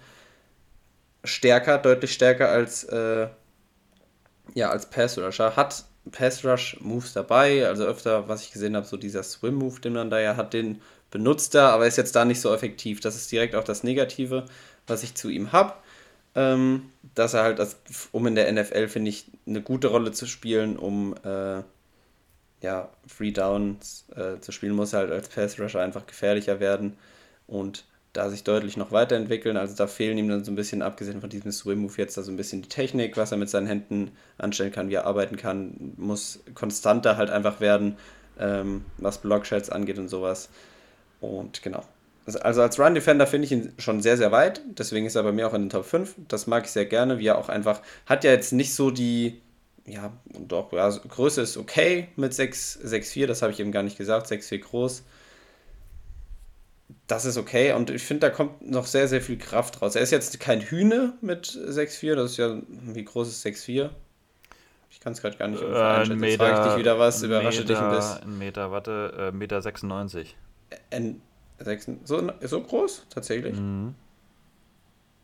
stärker, deutlich stärker als, äh, ja, als Pass Rusher. Hat Pass Rush Moves dabei, also öfter, was ich gesehen habe, so dieser Swim Move, den man da ja hat, den benutzt er, aber ist jetzt da nicht so effektiv. Das ist direkt auch das Negative, was ich zu ihm habe. Ähm, dass er halt, das, um in der NFL, finde ich, eine gute Rolle zu spielen, um äh, ja, Free Downs äh, zu spielen, muss er halt als Pass Rusher einfach gefährlicher werden. Und da sich deutlich noch weiterentwickeln. Also da fehlen ihm dann so ein bisschen, abgesehen von diesem Swim-Move, jetzt da so ein bisschen die Technik, was er mit seinen Händen anstellen kann, wie er arbeiten kann, muss konstanter halt einfach werden, ähm, was Blockshots angeht und sowas. Und genau. Also, also als Run-Defender finde ich ihn schon sehr, sehr weit. Deswegen ist er bei mir auch in den Top 5. Das mag ich sehr gerne, wie er auch einfach, hat ja jetzt nicht so die, ja, doch, ja, Größe ist okay mit 6,4, das habe ich eben gar nicht gesagt, 6,4 groß das ist okay und ich finde, da kommt noch sehr, sehr viel Kraft raus. Er ist jetzt kein Hühne mit 6'4, das ist ja, wie groß ist 6'4? Ich kann es gerade gar nicht äh, einschätzen. Jetzt frage ich dich wieder was, überrasche Meter, dich ein bisschen. Ein Meter, warte, äh, Meter 96. Ein, sechs, so, so groß, tatsächlich? Mhm.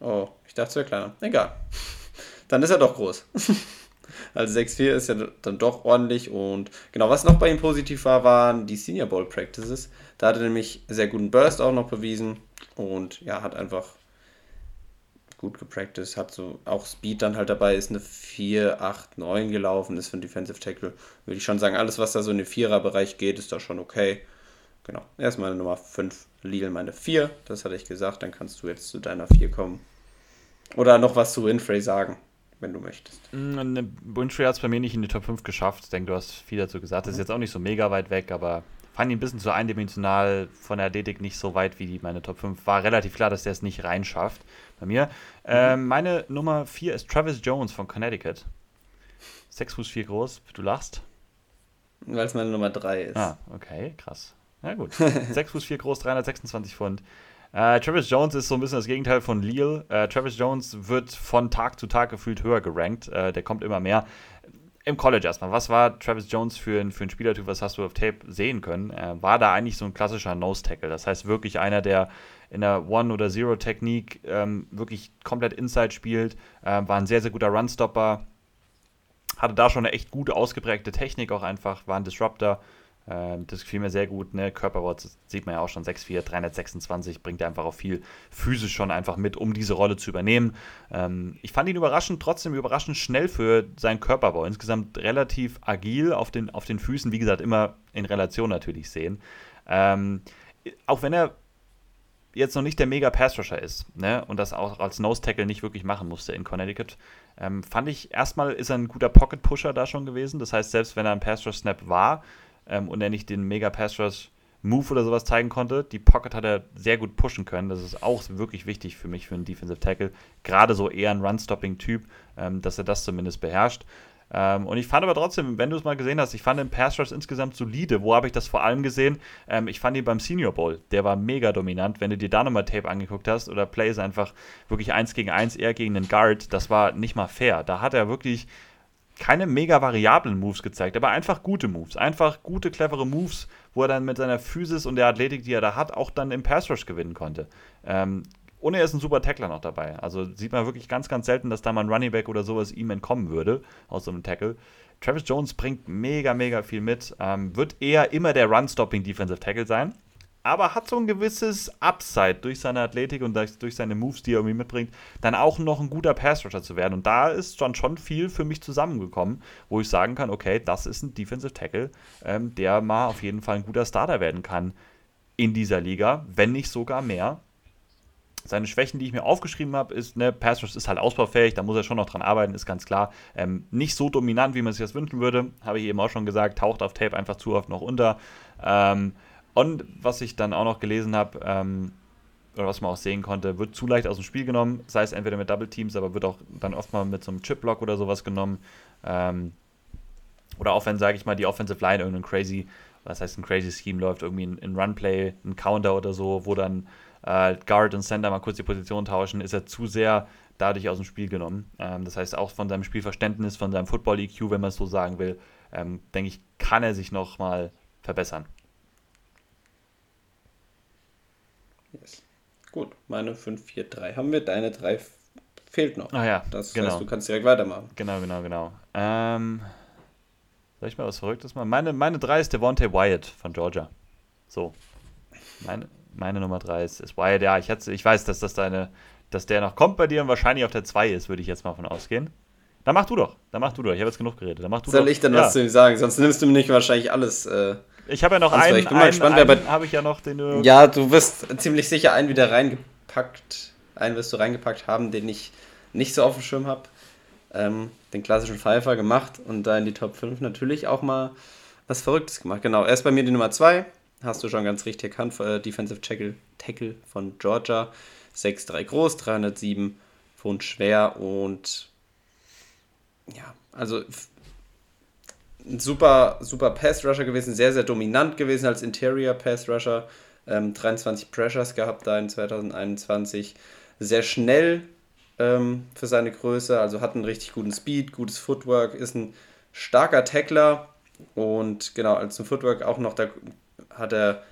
Oh, ich dachte, es wäre kleiner. Egal. Dann ist er doch groß. Also 6-4 ist ja dann doch ordentlich. Und genau, was noch bei ihm positiv war, waren die Senior Bowl Practices. Da hat er nämlich sehr guten Burst auch noch bewiesen. Und ja, hat einfach gut gepracticed, hat so auch Speed dann halt dabei, ist eine 4, 8, 9 gelaufen, ist für einen Defensive Tackle, würde ich schon sagen, alles was da so in den Vierer-Bereich geht, ist da schon okay. Genau, erstmal Nummer 5, Lidl meine 4, das hatte ich gesagt, dann kannst du jetzt zu deiner 4 kommen. Oder noch was zu Winfrey sagen, wenn du möchtest. Mm, Winfrey hat es bei mir nicht in die Top 5 geschafft. Ich denke, du hast viel dazu gesagt. Das ist jetzt auch nicht so mega weit weg, aber fand ihn ein bisschen zu eindimensional, von der Athletik nicht so weit wie die, meine Top 5. War relativ klar, dass der es nicht reinschafft bei mir. Mhm. Ähm, meine Nummer 4 ist Travis Jones von Connecticut. 6 Fuß 4 groß, du lachst. Weil es meine Nummer 3 ist. Ah, okay, krass. Na gut. 6 Fuß 4 groß, 326 Pfund. Äh, Travis Jones ist so ein bisschen das Gegenteil von Leal. Äh, Travis Jones wird von Tag zu Tag gefühlt höher gerankt. Äh, der kommt immer mehr. Im College erstmal, was war Travis Jones für ein, für ein Spielertyp, was hast du auf Tape sehen können? war da eigentlich so ein klassischer Nose-Tackle. Das heißt wirklich einer, der in der One- oder Zero-Technik ähm, wirklich komplett Inside spielt, äh, war ein sehr, sehr guter Runstopper, hatte da schon eine echt gute, ausgeprägte Technik auch einfach, war ein Disruptor. Ähm, das gefiel mir sehr gut. Ne? Körperwort sieht man ja auch schon 6'4, 326, bringt er einfach auch viel physisch schon einfach mit, um diese Rolle zu übernehmen. Ähm, ich fand ihn überraschend, trotzdem überraschend schnell für seinen Körperbau. Insgesamt relativ agil auf den, auf den Füßen, wie gesagt, immer in Relation natürlich sehen. Ähm, auch wenn er jetzt noch nicht der mega Pass-Rusher ist ne? und das auch als Nose-Tackle nicht wirklich machen musste in Connecticut, ähm, fand ich erstmal ist er ein guter Pocket-Pusher da schon gewesen. Das heißt, selbst wenn er ein Pass-Rush-Snap war ähm, und er nicht den mega Pass-Rush Move oder sowas zeigen konnte. Die Pocket hat er sehr gut pushen können. Das ist auch wirklich wichtig für mich, für einen Defensive Tackle. Gerade so eher ein Run-Stopping-Typ, ähm, dass er das zumindest beherrscht. Ähm, und ich fand aber trotzdem, wenn du es mal gesehen hast, ich fand den Pass Rush insgesamt solide. Wo habe ich das vor allem gesehen? Ähm, ich fand ihn beim Senior Bowl. Der war mega dominant. Wenn du dir da nochmal Tape angeguckt hast oder Plays einfach wirklich eins gegen eins, eher gegen den Guard, das war nicht mal fair. Da hat er wirklich keine mega variablen Moves gezeigt, aber einfach gute Moves. Einfach gute, clevere Moves, wo er dann mit seiner Physis und der Athletik, die er da hat, auch dann im Pass Rush gewinnen konnte. Ähm, und er ist ein super Tackler noch dabei. Also sieht man wirklich ganz, ganz selten, dass da mal ein Running Back oder sowas ihm entkommen würde aus so einem Tackle. Travis Jones bringt mega, mega viel mit. Ähm, wird eher immer der Run-Stopping Defensive Tackle sein. Aber hat so ein gewisses Upside durch seine Athletik und durch seine Moves, die er irgendwie mitbringt, dann auch noch ein guter Pass-Rusher zu werden. Und da ist dann schon viel für mich zusammengekommen, wo ich sagen kann, okay, das ist ein Defensive Tackle, ähm, der mal auf jeden Fall ein guter Starter werden kann in dieser Liga, wenn nicht sogar mehr. Seine Schwächen, die ich mir aufgeschrieben habe, ist, ne, Pass Rush ist halt ausbaufähig, da muss er schon noch dran arbeiten, ist ganz klar. Ähm, nicht so dominant, wie man sich das wünschen würde, habe ich eben auch schon gesagt, taucht auf Tape einfach zu oft noch unter. Ähm, und was ich dann auch noch gelesen habe, ähm, oder was man auch sehen konnte, wird zu leicht aus dem Spiel genommen, sei es entweder mit Double Teams, aber wird auch dann oft mal mit so einem Chip-Block oder sowas genommen. Ähm, oder auch wenn, sage ich mal, die Offensive Line irgendein crazy, was heißt ein crazy Scheme läuft, irgendwie ein, ein Runplay, ein Counter oder so, wo dann äh, Guard und Center mal kurz die Position tauschen, ist er zu sehr dadurch aus dem Spiel genommen. Ähm, das heißt, auch von seinem Spielverständnis, von seinem Football-EQ, wenn man es so sagen will, ähm, denke ich, kann er sich nochmal verbessern. Yes. Gut, meine 5, 4, 3 haben wir, deine 3 fehlt noch. Ah ja, das genau. heißt, du kannst direkt weitermachen. Genau, genau, genau. Ähm, soll ich mal was Verrücktes machen? Meine, meine 3 ist Devontae Wyatt von Georgia. So. Meine, meine Nummer 3 ist, ist Wyatt. Ja, ich, hätte, ich weiß, dass das deine, dass der noch kommt bei dir und wahrscheinlich auf der 2 ist, würde ich jetzt mal von ausgehen. Dann mach du doch. Dann mach du doch. Ich habe jetzt genug geredet. Dann mach du Soll doch. ich dann ja. was zu ihm sagen? Sonst nimmst du mir nicht wahrscheinlich alles. Äh, ich habe ja noch einen. Ich bin mal gespannt, wer bei. Habe ich ja noch den. Du ja, du wirst ziemlich sicher einen wieder reingepackt. Einen wirst du reingepackt haben, den ich nicht so auf dem Schirm habe. Ähm, den klassischen Pfeifer gemacht und da in die Top 5 natürlich auch mal was Verrücktes gemacht. Genau, er ist bei mir die Nummer 2 hast du schon ganz richtig erkannt, äh, Defensive Tackle, Tackle von Georgia. 6'3 groß, 307 Pfund schwer und ja, also ein super, super Pass-Rusher gewesen, sehr, sehr dominant gewesen als Interior Pass-Rusher. Ähm, 23 Pressures gehabt da in 2021. Sehr schnell ähm, für seine Größe, also hat einen richtig guten Speed, gutes Footwork, ist ein starker Tackler und genau, als zum Footwork auch noch der hat er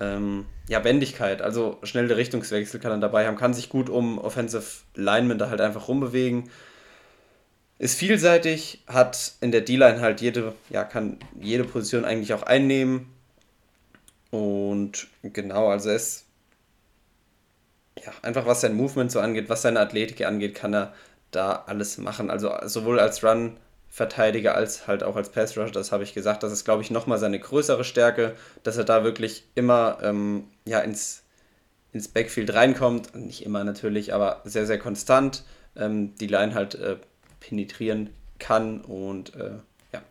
ähm, ja, Wendigkeit, also schnelle Richtungswechsel kann er dabei haben, kann sich gut um Offensive Linemen da halt einfach rumbewegen. Ist vielseitig, hat in der D-Line halt jede, ja, kann jede Position eigentlich auch einnehmen. Und genau, also er ist ja, einfach was sein Movement so angeht, was seine Athletik angeht, kann er da alles machen. Also sowohl als Run-Verteidiger als halt auch als Pass-Rusher, das habe ich gesagt. Das ist, glaube ich, nochmal seine größere Stärke, dass er da wirklich immer ähm, ja, ins, ins Backfield reinkommt. Nicht immer natürlich, aber sehr, sehr konstant ähm, die Line halt äh, penetrieren kann und äh, ja,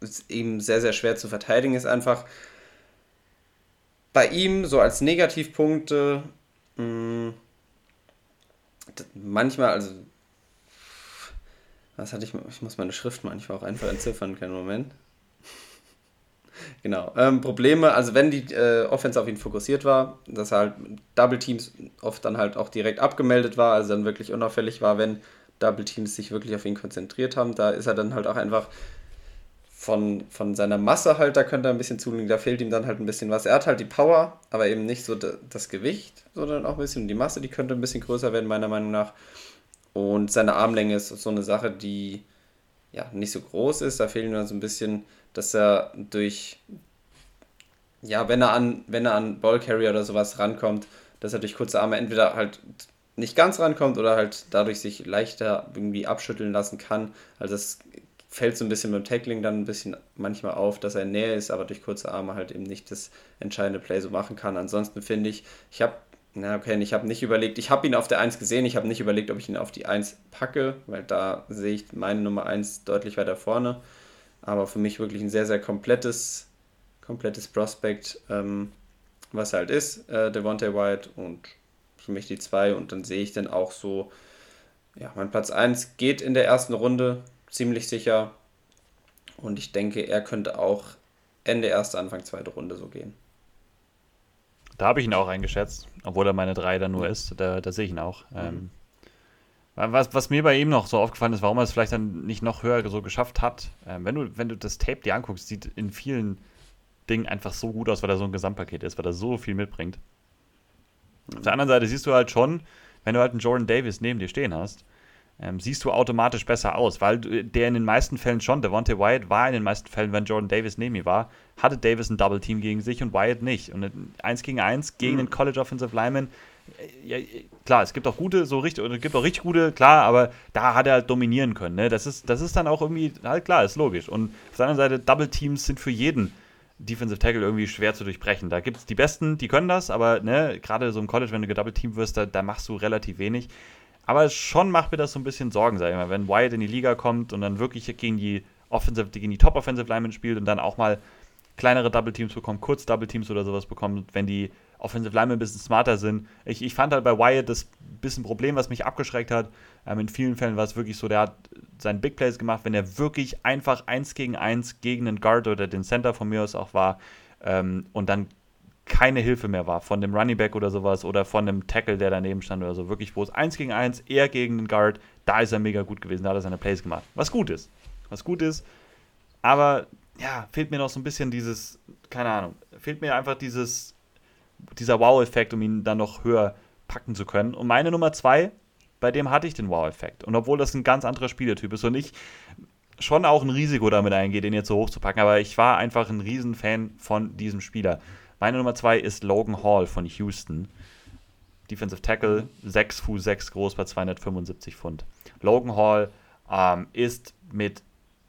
ist eben sehr, sehr schwer zu verteidigen ist einfach. Bei ihm so als Negativpunkte mh, hm, manchmal, also was hatte ich, ich muss meine Schrift manchmal auch einfach entziffern, keinen Moment. Genau. Ähm, Probleme, also wenn die äh, Offense auf ihn fokussiert war, dass er halt Double Teams oft dann halt auch direkt abgemeldet war, also dann wirklich unauffällig war, wenn Double Teams sich wirklich auf ihn konzentriert haben. Da ist er dann halt auch einfach von, von seiner Masse halt, da könnte er ein bisschen zulegen, da fehlt ihm dann halt ein bisschen was. Er hat halt die Power, aber eben nicht so das Gewicht, sondern auch ein bisschen die Masse, die könnte ein bisschen größer werden, meiner Meinung nach. Und seine Armlänge ist so eine Sache, die ja nicht so groß ist. Da fehlt ihm dann so ein bisschen, dass er durch, ja, wenn er an, wenn er an Ballcarrier oder sowas rankommt, dass er durch kurze Arme entweder halt nicht ganz rankommt oder halt dadurch sich leichter irgendwie abschütteln lassen kann. Also es fällt so ein bisschen beim Tackling dann ein bisschen manchmal auf, dass er in Nähe ist, aber durch kurze Arme halt eben nicht das entscheidende Play so machen kann. Ansonsten finde ich, ich habe, na okay, ich habe nicht überlegt, ich habe ihn auf der 1 gesehen, ich habe nicht überlegt, ob ich ihn auf die 1 packe, weil da sehe ich meine Nummer 1 deutlich weiter vorne. Aber für mich wirklich ein sehr, sehr komplettes, komplettes Prospect, ähm, was halt ist, äh, Devontae White und für mich die 2 und dann sehe ich dann auch so, ja, mein Platz 1 geht in der ersten Runde ziemlich sicher und ich denke, er könnte auch Ende erste, Anfang zweite Runde so gehen. Da habe ich ihn auch eingeschätzt, obwohl er meine 3 da nur ist, da, da sehe ich ihn auch. Mhm. Ähm, was, was, mir bei ihm noch so aufgefallen ist, warum er es vielleicht dann nicht noch höher so geschafft hat, ähm, wenn, du, wenn du das Tape dir anguckst, sieht in vielen Dingen einfach so gut aus, weil er so ein Gesamtpaket ist, weil er so viel mitbringt. Auf der anderen Seite siehst du halt schon, wenn du halt einen Jordan Davis neben dir stehen hast, ähm, siehst du automatisch besser aus, weil der in den meisten Fällen schon, Devontae Wyatt war in den meisten Fällen, wenn Jordan Davis neben ihm war, hatte Davis ein Double Team gegen sich und Wyatt nicht. Und eins gegen eins gegen mhm. den College Offensive Lineman, äh, ja, klar, es gibt auch gute, so richtig, oder es gibt auch richtig gute, klar, aber da hat er halt dominieren können. Ne? Das, ist, das ist dann auch irgendwie, halt klar, ist logisch. Und auf der anderen Seite, Double Teams sind für jeden Defensive Tackle irgendwie schwer zu durchbrechen. Da gibt es die Besten, die können das, aber ne, gerade so im College, wenn du gedouble Team wirst, da, da, machst du relativ wenig. Aber schon macht mir das so ein bisschen Sorgen, sag ich mal, wenn Wyatt in die Liga kommt und dann wirklich gegen die Offensive, gegen die Top Offensive Linemen spielt und dann auch mal kleinere Double Teams bekommt, kurz Double Teams oder sowas bekommt, wenn die Offensive Linemen ein bisschen smarter sind. Ich, ich fand halt bei Wyatt das bisschen Problem, was mich abgeschreckt hat. Ähm, in vielen Fällen war es wirklich so, der hat seinen Big Plays gemacht, wenn er wirklich einfach eins gegen eins gegen den Guard oder den Center von mir aus auch war ähm, und dann keine Hilfe mehr war von dem Running Back oder sowas oder von dem Tackle, der daneben stand oder so. Wirklich, wo es eins gegen eins, er gegen den Guard, da ist er mega gut gewesen, da hat er seine Plays gemacht. Was gut ist. Was gut ist. Aber ja, fehlt mir noch so ein bisschen dieses, keine Ahnung, fehlt mir einfach dieses, dieser Wow-Effekt, um ihn dann noch höher packen zu können. Und meine Nummer zwei, bei dem hatte ich den Wow-Effekt. Und obwohl das ein ganz anderer Spielertyp ist und ich schon auch ein Risiko damit eingehe, den jetzt so hoch zu packen, aber ich war einfach ein Riesenfan von diesem Spieler. Meine Nummer zwei ist Logan Hall von Houston. Defensive Tackle, 6 Fuß 6 groß bei 275 Pfund. Logan Hall ähm, ist mit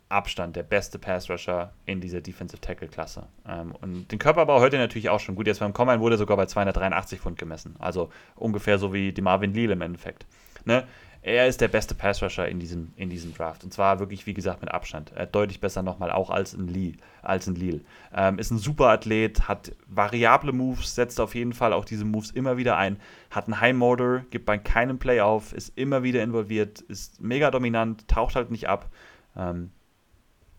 Abstand der beste Pass-Rusher in dieser Defensive Tackle-Klasse. Ähm, und den Körperbau heute natürlich auch schon gut. Jetzt beim Combine wurde er sogar bei 283 Pfund gemessen. Also ungefähr so wie die Marvin Leal im Endeffekt. Ne? Er ist der beste Pass-Rusher in diesem, in diesem Draft. Und zwar wirklich, wie gesagt, mit Abstand. Er deutlich besser nochmal auch als ein Lee, als ein Leal. Ähm, ist ein super Athlet, hat variable Moves, setzt auf jeden Fall auch diese Moves immer wieder ein. Hat einen High Motor, gibt bei keinem Play auf, ist immer wieder involviert, ist mega dominant, taucht halt nicht ab. Ähm,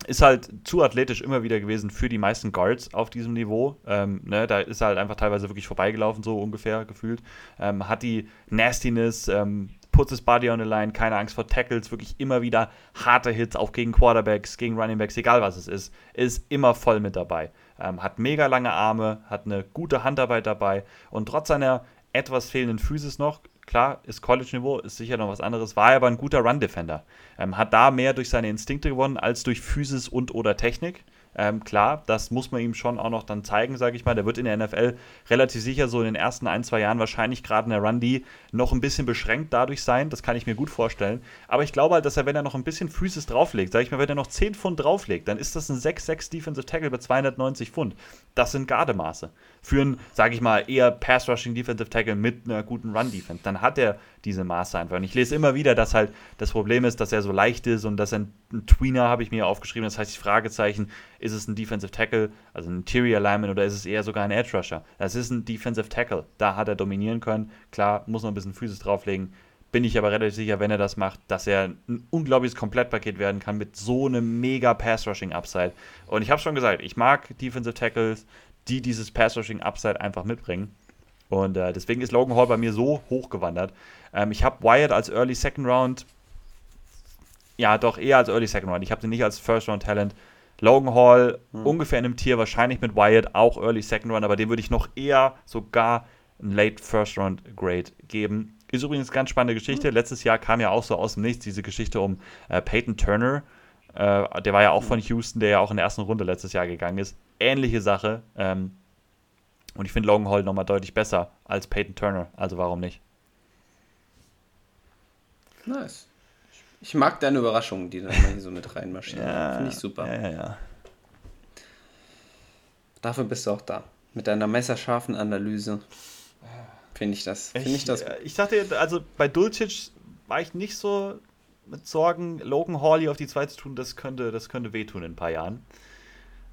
ist halt zu athletisch immer wieder gewesen für die meisten Guards auf diesem Niveau. Ähm, ne, da ist er halt einfach teilweise wirklich vorbeigelaufen, so ungefähr gefühlt. Ähm, hat die Nastiness, ähm, his body on the line, keine Angst vor Tackles, wirklich immer wieder harte Hits, auch gegen Quarterbacks, gegen Runningbacks, egal was es ist, ist immer voll mit dabei. Ähm, hat mega lange Arme, hat eine gute Handarbeit dabei und trotz seiner etwas fehlenden Physis noch klar, ist College-Niveau, ist sicher noch was anderes, war aber ein guter Run-Defender. Ähm, hat da mehr durch seine Instinkte gewonnen als durch Physis und oder Technik. Ähm, klar, das muss man ihm schon auch noch dann zeigen, sage ich mal. Der wird in der NFL relativ sicher so in den ersten ein, zwei Jahren wahrscheinlich gerade in der Run-D noch ein bisschen beschränkt dadurch sein. Das kann ich mir gut vorstellen. Aber ich glaube halt, dass er, wenn er noch ein bisschen Physis drauflegt, sage ich mal, wenn er noch 10 Pfund drauflegt, dann ist das ein 6-6 Defensive Tackle bei 290 Pfund. Das sind Gardemaße. Für einen, sage ich mal, eher Pass-Rushing Defensive Tackle mit einer guten Run-Defense. Dann hat er diese Maße einfach. Und ich lese immer wieder, dass halt das Problem ist, dass er so leicht ist und dass er ein, ein Tweener, habe ich mir aufgeschrieben, das heißt, Fragezeichen, ist es ein Defensive Tackle, also ein Interior Lineman oder ist es eher sogar ein Edge Rusher? Das ist ein Defensive Tackle. Da hat er dominieren können. Klar, muss noch ein bisschen Physis drauflegen. Bin ich aber relativ sicher, wenn er das macht, dass er ein unglaubliches Komplettpaket werden kann mit so einem mega Pass-Rushing-Upside. Und ich habe schon gesagt, ich mag Defensive Tackles, die dieses Pass-Rushing-Upside einfach mitbringen. Und äh, deswegen ist Logan Hall bei mir so hochgewandert. Ähm, ich habe Wyatt als Early Second Round. Ja, doch eher als Early Second Round. Ich habe sie nicht als First Round Talent. Logan Hall hm. ungefähr in einem Tier, wahrscheinlich mit Wyatt auch Early Second Round, aber dem würde ich noch eher sogar ein Late First Round Grade geben. Ist übrigens eine ganz spannende Geschichte. Hm. Letztes Jahr kam ja auch so aus dem Nichts diese Geschichte um äh, Peyton Turner. Äh, der war ja auch von Houston, der ja auch in der ersten Runde letztes Jahr gegangen ist. Ähnliche Sache. Ähm, und ich finde Logan Hall nochmal deutlich besser als Peyton Turner. Also warum nicht? Nice. Ich mag deine Überraschungen, die dann mal hier so mit reinmarschieren. ja, Finde ich super. Ja, ja. Dafür bist du auch da. Mit deiner messerscharfen Analyse. Finde ich das. Finde ich, das. Ich dachte, also bei Dulcich war ich nicht so mit Sorgen, Logan Hall hier auf die zweite zu tun, das könnte, das könnte wehtun in ein paar Jahren.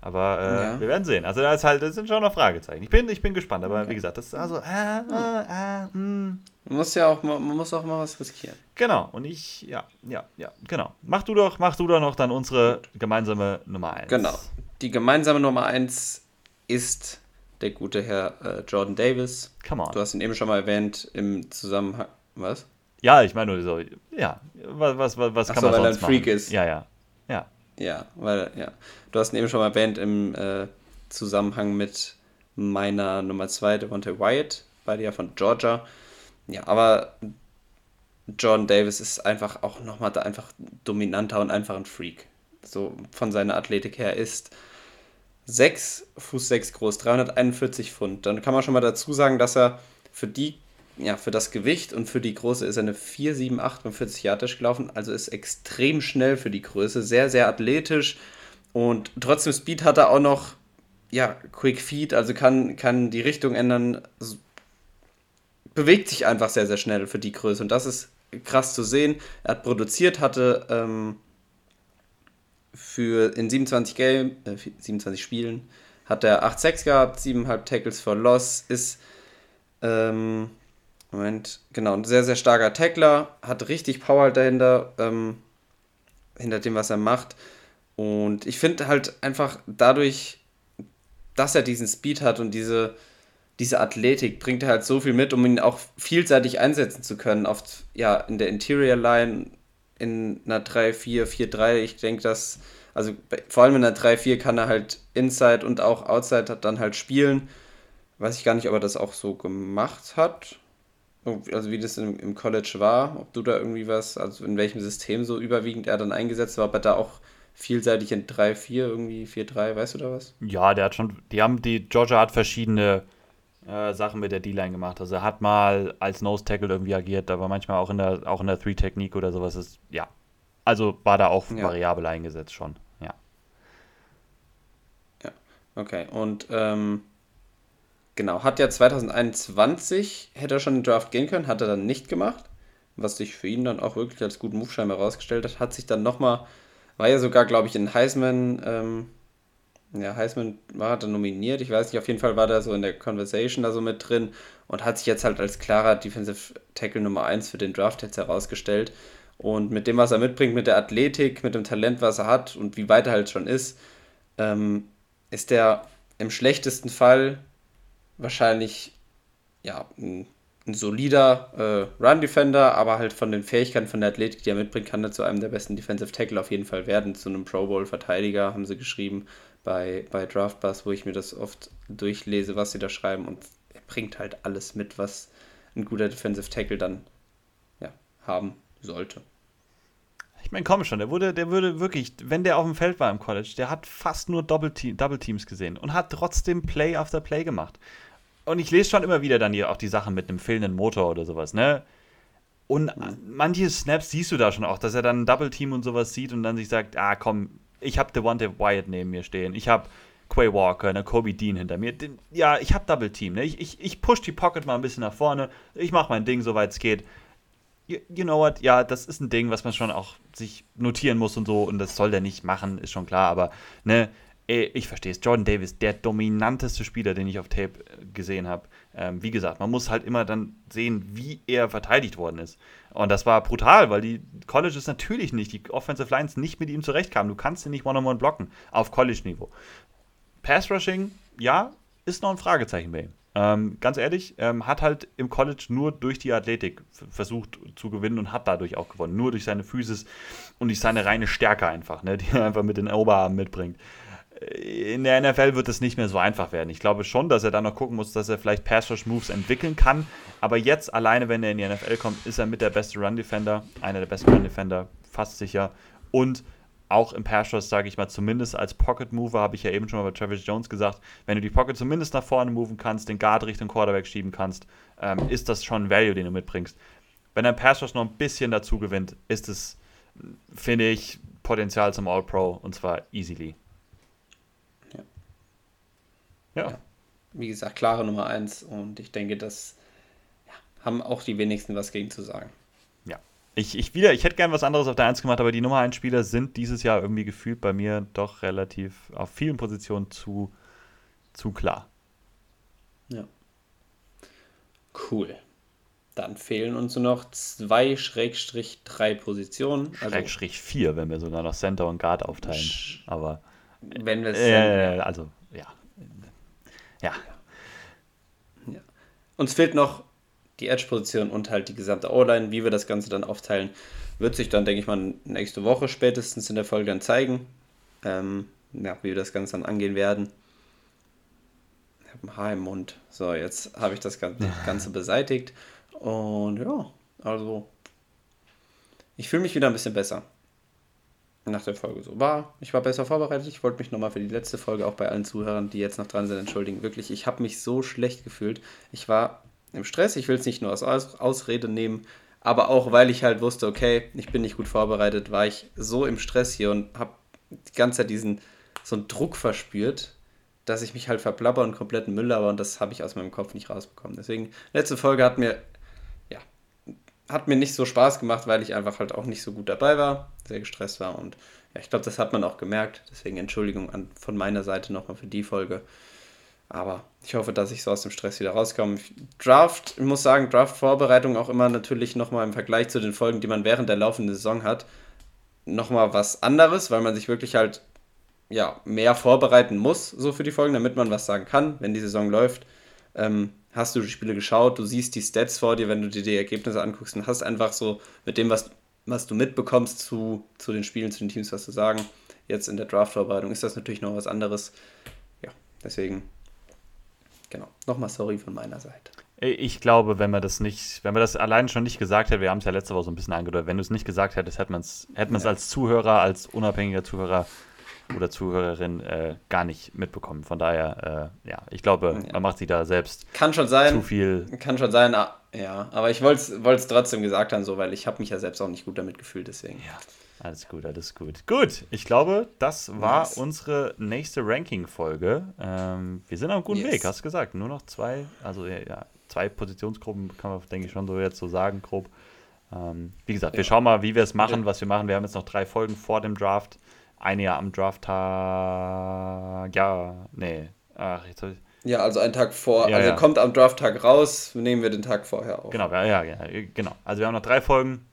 Aber äh, ja. wir werden sehen. Also da ist halt, das sind schon noch Fragezeichen. Ich bin, ich bin gespannt, aber okay. wie gesagt, das ist also. Äh, äh, äh, man muss ja auch, man muss auch mal was riskieren. Genau. Und ich, ja, ja, ja, genau. Mach du doch, mach du doch noch dann unsere gemeinsame Nummer 1. Genau. Die gemeinsame Nummer 1 ist der gute Herr äh, Jordan Davis. Come on. Du hast ihn eben schon mal erwähnt im Zusammenhang. Was? Ja, ich meine nur so, ja, was, was, was, was kann so, man weil sonst er ein Freak ist. Ja, ja. Ja. Ja, weil, ja. Du hast ihn eben schon mal erwähnt im äh, Zusammenhang mit meiner Nummer 2, Devontae Wyatt, beide ja von Georgia. Ja, aber Jordan Davis ist einfach auch nochmal da einfach dominanter und einfach ein Freak. So von seiner Athletik her ist 6 Fuß 6 groß, 341 Pfund. Dann kann man schon mal dazu sagen, dass er für die ja, für das Gewicht und für die Größe ist er eine 4,748 Yardisch gelaufen, also ist extrem schnell für die Größe, sehr, sehr athletisch und trotzdem Speed hat er auch noch, ja, Quick Feed, also kann, kann die Richtung ändern, bewegt sich einfach sehr, sehr schnell für die Größe und das ist krass zu sehen. Er hat produziert, hatte ähm, für in 27 Game, äh, 27 Spielen hat er 8-6 gehabt, 7,5 Tackles for Loss, ist ähm, Moment, genau, ein sehr, sehr starker Tackler, hat richtig Power dahinter, ähm, hinter dem, was er macht. Und ich finde halt einfach dadurch, dass er diesen Speed hat und diese, diese Athletik, bringt er halt so viel mit, um ihn auch vielseitig einsetzen zu können. Oft, ja, in der Interior Line, in einer 3-4, 4-3. Ich denke, dass, also vor allem in einer 3-4 kann er halt Inside und auch Outside dann halt spielen. Weiß ich gar nicht, ob er das auch so gemacht hat also wie das im, im College war, ob du da irgendwie was, also in welchem System so überwiegend er dann eingesetzt war, ob er da auch vielseitig in 3-4, irgendwie 4-3, weißt du da was? Ja, der hat schon, die haben, die Georgia hat verschiedene äh, Sachen mit der D-Line gemacht. Also er hat mal als Nose Tackle irgendwie agiert, aber manchmal auch in der, auch in der Three-Technik oder sowas ist, ja. Also war da auch ja. variabel eingesetzt schon, ja. Ja, okay. Und ähm, Genau, hat ja 2021, hätte er schon in den Draft gehen können, hat er dann nicht gemacht, was sich für ihn dann auch wirklich als guten Move scheinbar herausgestellt hat. Hat sich dann nochmal, war ja sogar, glaube ich, in Heisman, ähm, ja, Heisman war da nominiert, ich weiß nicht, auf jeden Fall war da so in der Conversation da so mit drin und hat sich jetzt halt als klarer Defensive Tackle Nummer 1 für den Draft jetzt herausgestellt. Und mit dem, was er mitbringt, mit der Athletik, mit dem Talent, was er hat und wie weit er halt schon ist, ähm, ist er im schlechtesten Fall wahrscheinlich ja, ein, ein solider äh, Run-Defender, aber halt von den Fähigkeiten, von der Athletik, die er mitbringt, kann er zu einem der besten Defensive Tackle auf jeden Fall werden, zu einem Pro Bowl-Verteidiger, haben sie geschrieben bei, bei Draftbus, wo ich mir das oft durchlese, was sie da schreiben und er bringt halt alles mit, was ein guter Defensive Tackle dann ja, haben sollte. Ich meine, komm schon, der wurde, der würde wirklich, wenn der auf dem Feld war im College, der hat fast nur Double, -Team, Double Teams gesehen und hat trotzdem Play after Play gemacht. Und ich lese schon immer wieder dann hier auch die Sachen mit einem fehlenden Motor oder sowas, ne? Und manche Snaps siehst du da schon auch, dass er dann ein Double Team und sowas sieht und dann sich sagt, ah komm, ich habe Devontae Wyatt neben mir stehen, ich habe Quay Walker, eine Kobe Dean hinter mir. Ja, ich habe Double Team, ne? Ich, ich, ich push die Pocket mal ein bisschen nach vorne, ich mache mein Ding, soweit es geht you know what, ja, das ist ein Ding, was man schon auch sich notieren muss und so, und das soll der nicht machen, ist schon klar, aber, ne, ich verstehe es. Jordan Davis, der dominanteste Spieler, den ich auf Tape äh, gesehen habe. Ähm, wie gesagt, man muss halt immer dann sehen, wie er verteidigt worden ist. Und das war brutal, weil die Colleges natürlich nicht, die Offensive Lines nicht mit ihm zurechtkamen. Du kannst ihn nicht one-on-one -on -one blocken auf College-Niveau. Pass Rushing, ja, ist noch ein Fragezeichen bei ihm. Ähm, ganz ehrlich, ähm, hat halt im College nur durch die Athletik versucht zu gewinnen und hat dadurch auch gewonnen. Nur durch seine Physis und durch seine reine Stärke einfach, ne, die er einfach mit den Oberarmen mitbringt. Äh, in der NFL wird es nicht mehr so einfach werden. Ich glaube schon, dass er dann noch gucken muss, dass er vielleicht Pass-Rush-Moves entwickeln kann. Aber jetzt alleine, wenn er in die NFL kommt, ist er mit der beste Run-Defender, einer der besten Run-Defender, fast sicher. Und auch im Pass Rush, sage ich mal, zumindest als Pocket Mover, habe ich ja eben schon mal bei Travis Jones gesagt, wenn du die Pocket zumindest nach vorne moven kannst, den Guard Richtung Quarterback schieben kannst, ähm, ist das schon ein Value, den du mitbringst. Wenn dein Pass Rush noch ein bisschen dazu gewinnt, ist es, finde ich, Potenzial zum All-Pro und zwar easily. Ja. ja. ja. Wie gesagt, klare Nummer 1 und ich denke, das ja, haben auch die wenigsten was gegen zu sagen. Ich, ich, wieder, ich hätte gern was anderes auf der 1 gemacht, aber die Nummer 1 Spieler sind dieses Jahr irgendwie gefühlt bei mir doch relativ auf vielen Positionen zu, zu klar. Ja. Cool. Dann fehlen uns nur noch zwei Schrägstrich drei Positionen. Also Schrägstrich vier, wenn wir sogar noch Center und Guard aufteilen. Aber wenn wir es äh, also ja. ja. Ja. Uns fehlt noch die Edge-Position und halt die gesamte O-Line. Wie wir das Ganze dann aufteilen, wird sich dann, denke ich mal, nächste Woche spätestens in der Folge dann zeigen. Ähm, ja, wie wir das Ganze dann angehen werden. Ich habe ein Haar im Mund. So, jetzt habe ich das Ganze beseitigt. Und ja, also ich fühle mich wieder ein bisschen besser. Nach der Folge so war. Ich war besser vorbereitet. Ich wollte mich nochmal für die letzte Folge auch bei allen Zuhörern, die jetzt noch dran sind, entschuldigen. Wirklich, ich habe mich so schlecht gefühlt. Ich war im Stress. Ich will es nicht nur als Ausrede nehmen, aber auch weil ich halt wusste, okay, ich bin nicht gut vorbereitet, war ich so im Stress hier und habe die ganze Zeit diesen so einen Druck verspürt, dass ich mich halt verplapper und kompletten Müll laber und das habe ich aus meinem Kopf nicht rausbekommen. Deswegen, letzte Folge hat mir, ja, hat mir nicht so Spaß gemacht, weil ich einfach halt auch nicht so gut dabei war, sehr gestresst war und ja, ich glaube, das hat man auch gemerkt. Deswegen Entschuldigung an, von meiner Seite nochmal für die Folge. Aber ich hoffe, dass ich so aus dem Stress wieder rauskomme. Draft, ich muss sagen, Draft-Vorbereitung auch immer natürlich nochmal im Vergleich zu den Folgen, die man während der laufenden Saison hat, nochmal was anderes, weil man sich wirklich halt ja, mehr vorbereiten muss, so für die Folgen, damit man was sagen kann, wenn die Saison läuft. Ähm, hast du die Spiele geschaut, du siehst die Stats vor dir, wenn du dir die Ergebnisse anguckst und hast einfach so mit dem, was, was du mitbekommst zu, zu den Spielen, zu den Teams, was zu sagen. Jetzt in der Draft-Vorbereitung ist das natürlich noch was anderes. Ja, deswegen Genau. Nochmal sorry von meiner Seite. Ich glaube, wenn man das nicht, wenn man das allein schon nicht gesagt hätte, wir haben es ja letzte Woche so ein bisschen angedeutet, wenn du es nicht gesagt hättest, hätte man es hätte ja. als Zuhörer, als unabhängiger Zuhörer oder Zuhörerin äh, gar nicht mitbekommen. Von daher, äh, ja, ich glaube, ja. man macht sich da selbst kann schon sein, zu viel. Kann schon sein, ah, ja, aber ich wollte es trotzdem gesagt haben, so, weil ich habe mich ja selbst auch nicht gut damit gefühlt, deswegen. Ja. Alles gut, alles gut. Gut, ich glaube, das war nice. unsere nächste Ranking-Folge. Ähm, wir sind auf einem guten yes. Weg, hast du gesagt. Nur noch zwei, also ja, zwei Positionsgruppen kann man, denke ich, schon so jetzt so sagen, grob. Ähm, wie gesagt, ja. wir schauen mal, wie wir es machen, was wir machen. Wir haben jetzt noch drei Folgen vor dem Draft. Eine ja am Drafttag. Ja, nee. Ach, jetzt ich ja, also einen Tag vor, also kommt am Drafttag raus, nehmen wir den Tag vorher auf. Genau, ja, ja, genau. Also wir haben noch drei Folgen,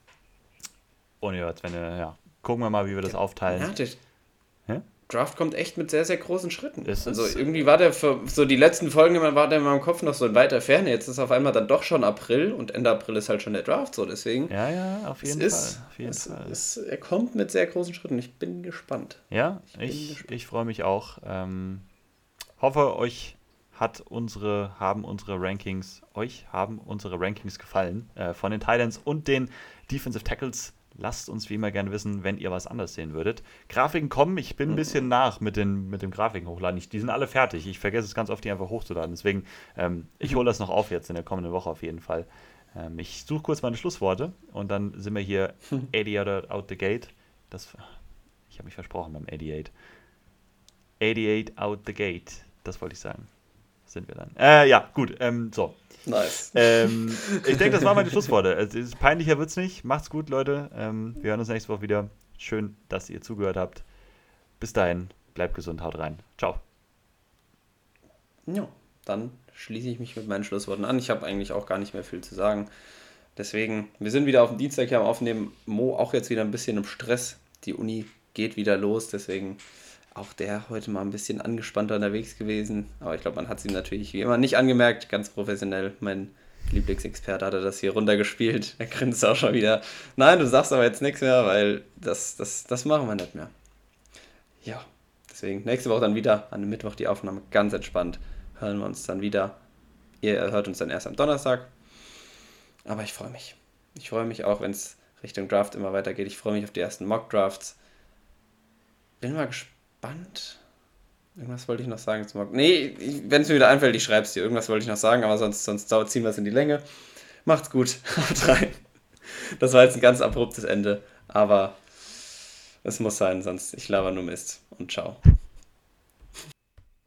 ohne jetzt, wenn ja, gucken wir mal, wie wir das aufteilen. Ja, der ja? Draft kommt echt mit sehr, sehr großen Schritten. Es also irgendwie war der für so die letzten Folgen immer war der in meinem Kopf noch so in weiter Ferne. Jetzt ist auf einmal dann doch schon April und Ende April ist halt schon der Draft so. Deswegen. Ja, ja, auf jeden Fall. Ist, auf jeden es, Fall. Es, er kommt mit sehr großen Schritten. Ich bin gespannt. Ja, ich, ich, ich freue mich auch. Ähm, hoffe, euch hat unsere, haben unsere Rankings, euch haben unsere Rankings gefallen äh, von den Titans und den Defensive Tackles. Lasst uns wie immer gerne wissen, wenn ihr was anders sehen würdet. Grafiken kommen, ich bin ein bisschen nach mit, den, mit dem Grafiken hochladen. Ich, die sind alle fertig. Ich vergesse es ganz oft, die einfach hochzuladen. Deswegen, ähm, ich hole das noch auf jetzt in der kommenden Woche auf jeden Fall. Ähm, ich suche kurz meine Schlussworte und dann sind wir hier 88 out, out the gate. Das, ich habe mich versprochen beim 88. 88 out the gate. Das wollte ich sagen. Sind wir dann. Äh, ja, gut. Ähm, so. Nice. Ähm, ich denke, das waren meine Schlussworte. Ist, peinlicher wird's nicht. Macht's gut, Leute. Ähm, wir hören uns nächste Woche wieder. Schön, dass ihr zugehört habt. Bis dahin, bleibt gesund, haut rein. Ciao. Ja, dann schließe ich mich mit meinen Schlussworten an. Ich habe eigentlich auch gar nicht mehr viel zu sagen. Deswegen, wir sind wieder auf dem Dienstag hier am Aufnehmen. Mo auch jetzt wieder ein bisschen im Stress. Die Uni geht wieder los, deswegen auch der heute mal ein bisschen angespannter unterwegs gewesen. Aber ich glaube, man hat es ihm natürlich wie immer nicht angemerkt. Ganz professionell. Mein Lieblingsexperte hatte das hier runtergespielt. Er grinst auch schon wieder. Nein, du sagst aber jetzt nichts mehr, weil das, das, das machen wir nicht mehr. Ja, deswegen nächste Woche dann wieder an dem Mittwoch die Aufnahme ganz entspannt. Hören wir uns dann wieder. Ihr hört uns dann erst am Donnerstag. Aber ich freue mich. Ich freue mich auch, wenn es Richtung Draft immer weitergeht. Ich freue mich auf die ersten Mock Drafts. Bin mal gespannt. Irgendwas wollte ich noch sagen zum. Nee, wenn es mir wieder einfällt, ich schreibe es dir. Irgendwas wollte ich noch sagen, aber sonst, sonst ziehen wir es in die Länge. Macht's gut. Haut rein. Das war jetzt ein ganz abruptes Ende, aber es muss sein, sonst ich laber nur Mist. Und ciao.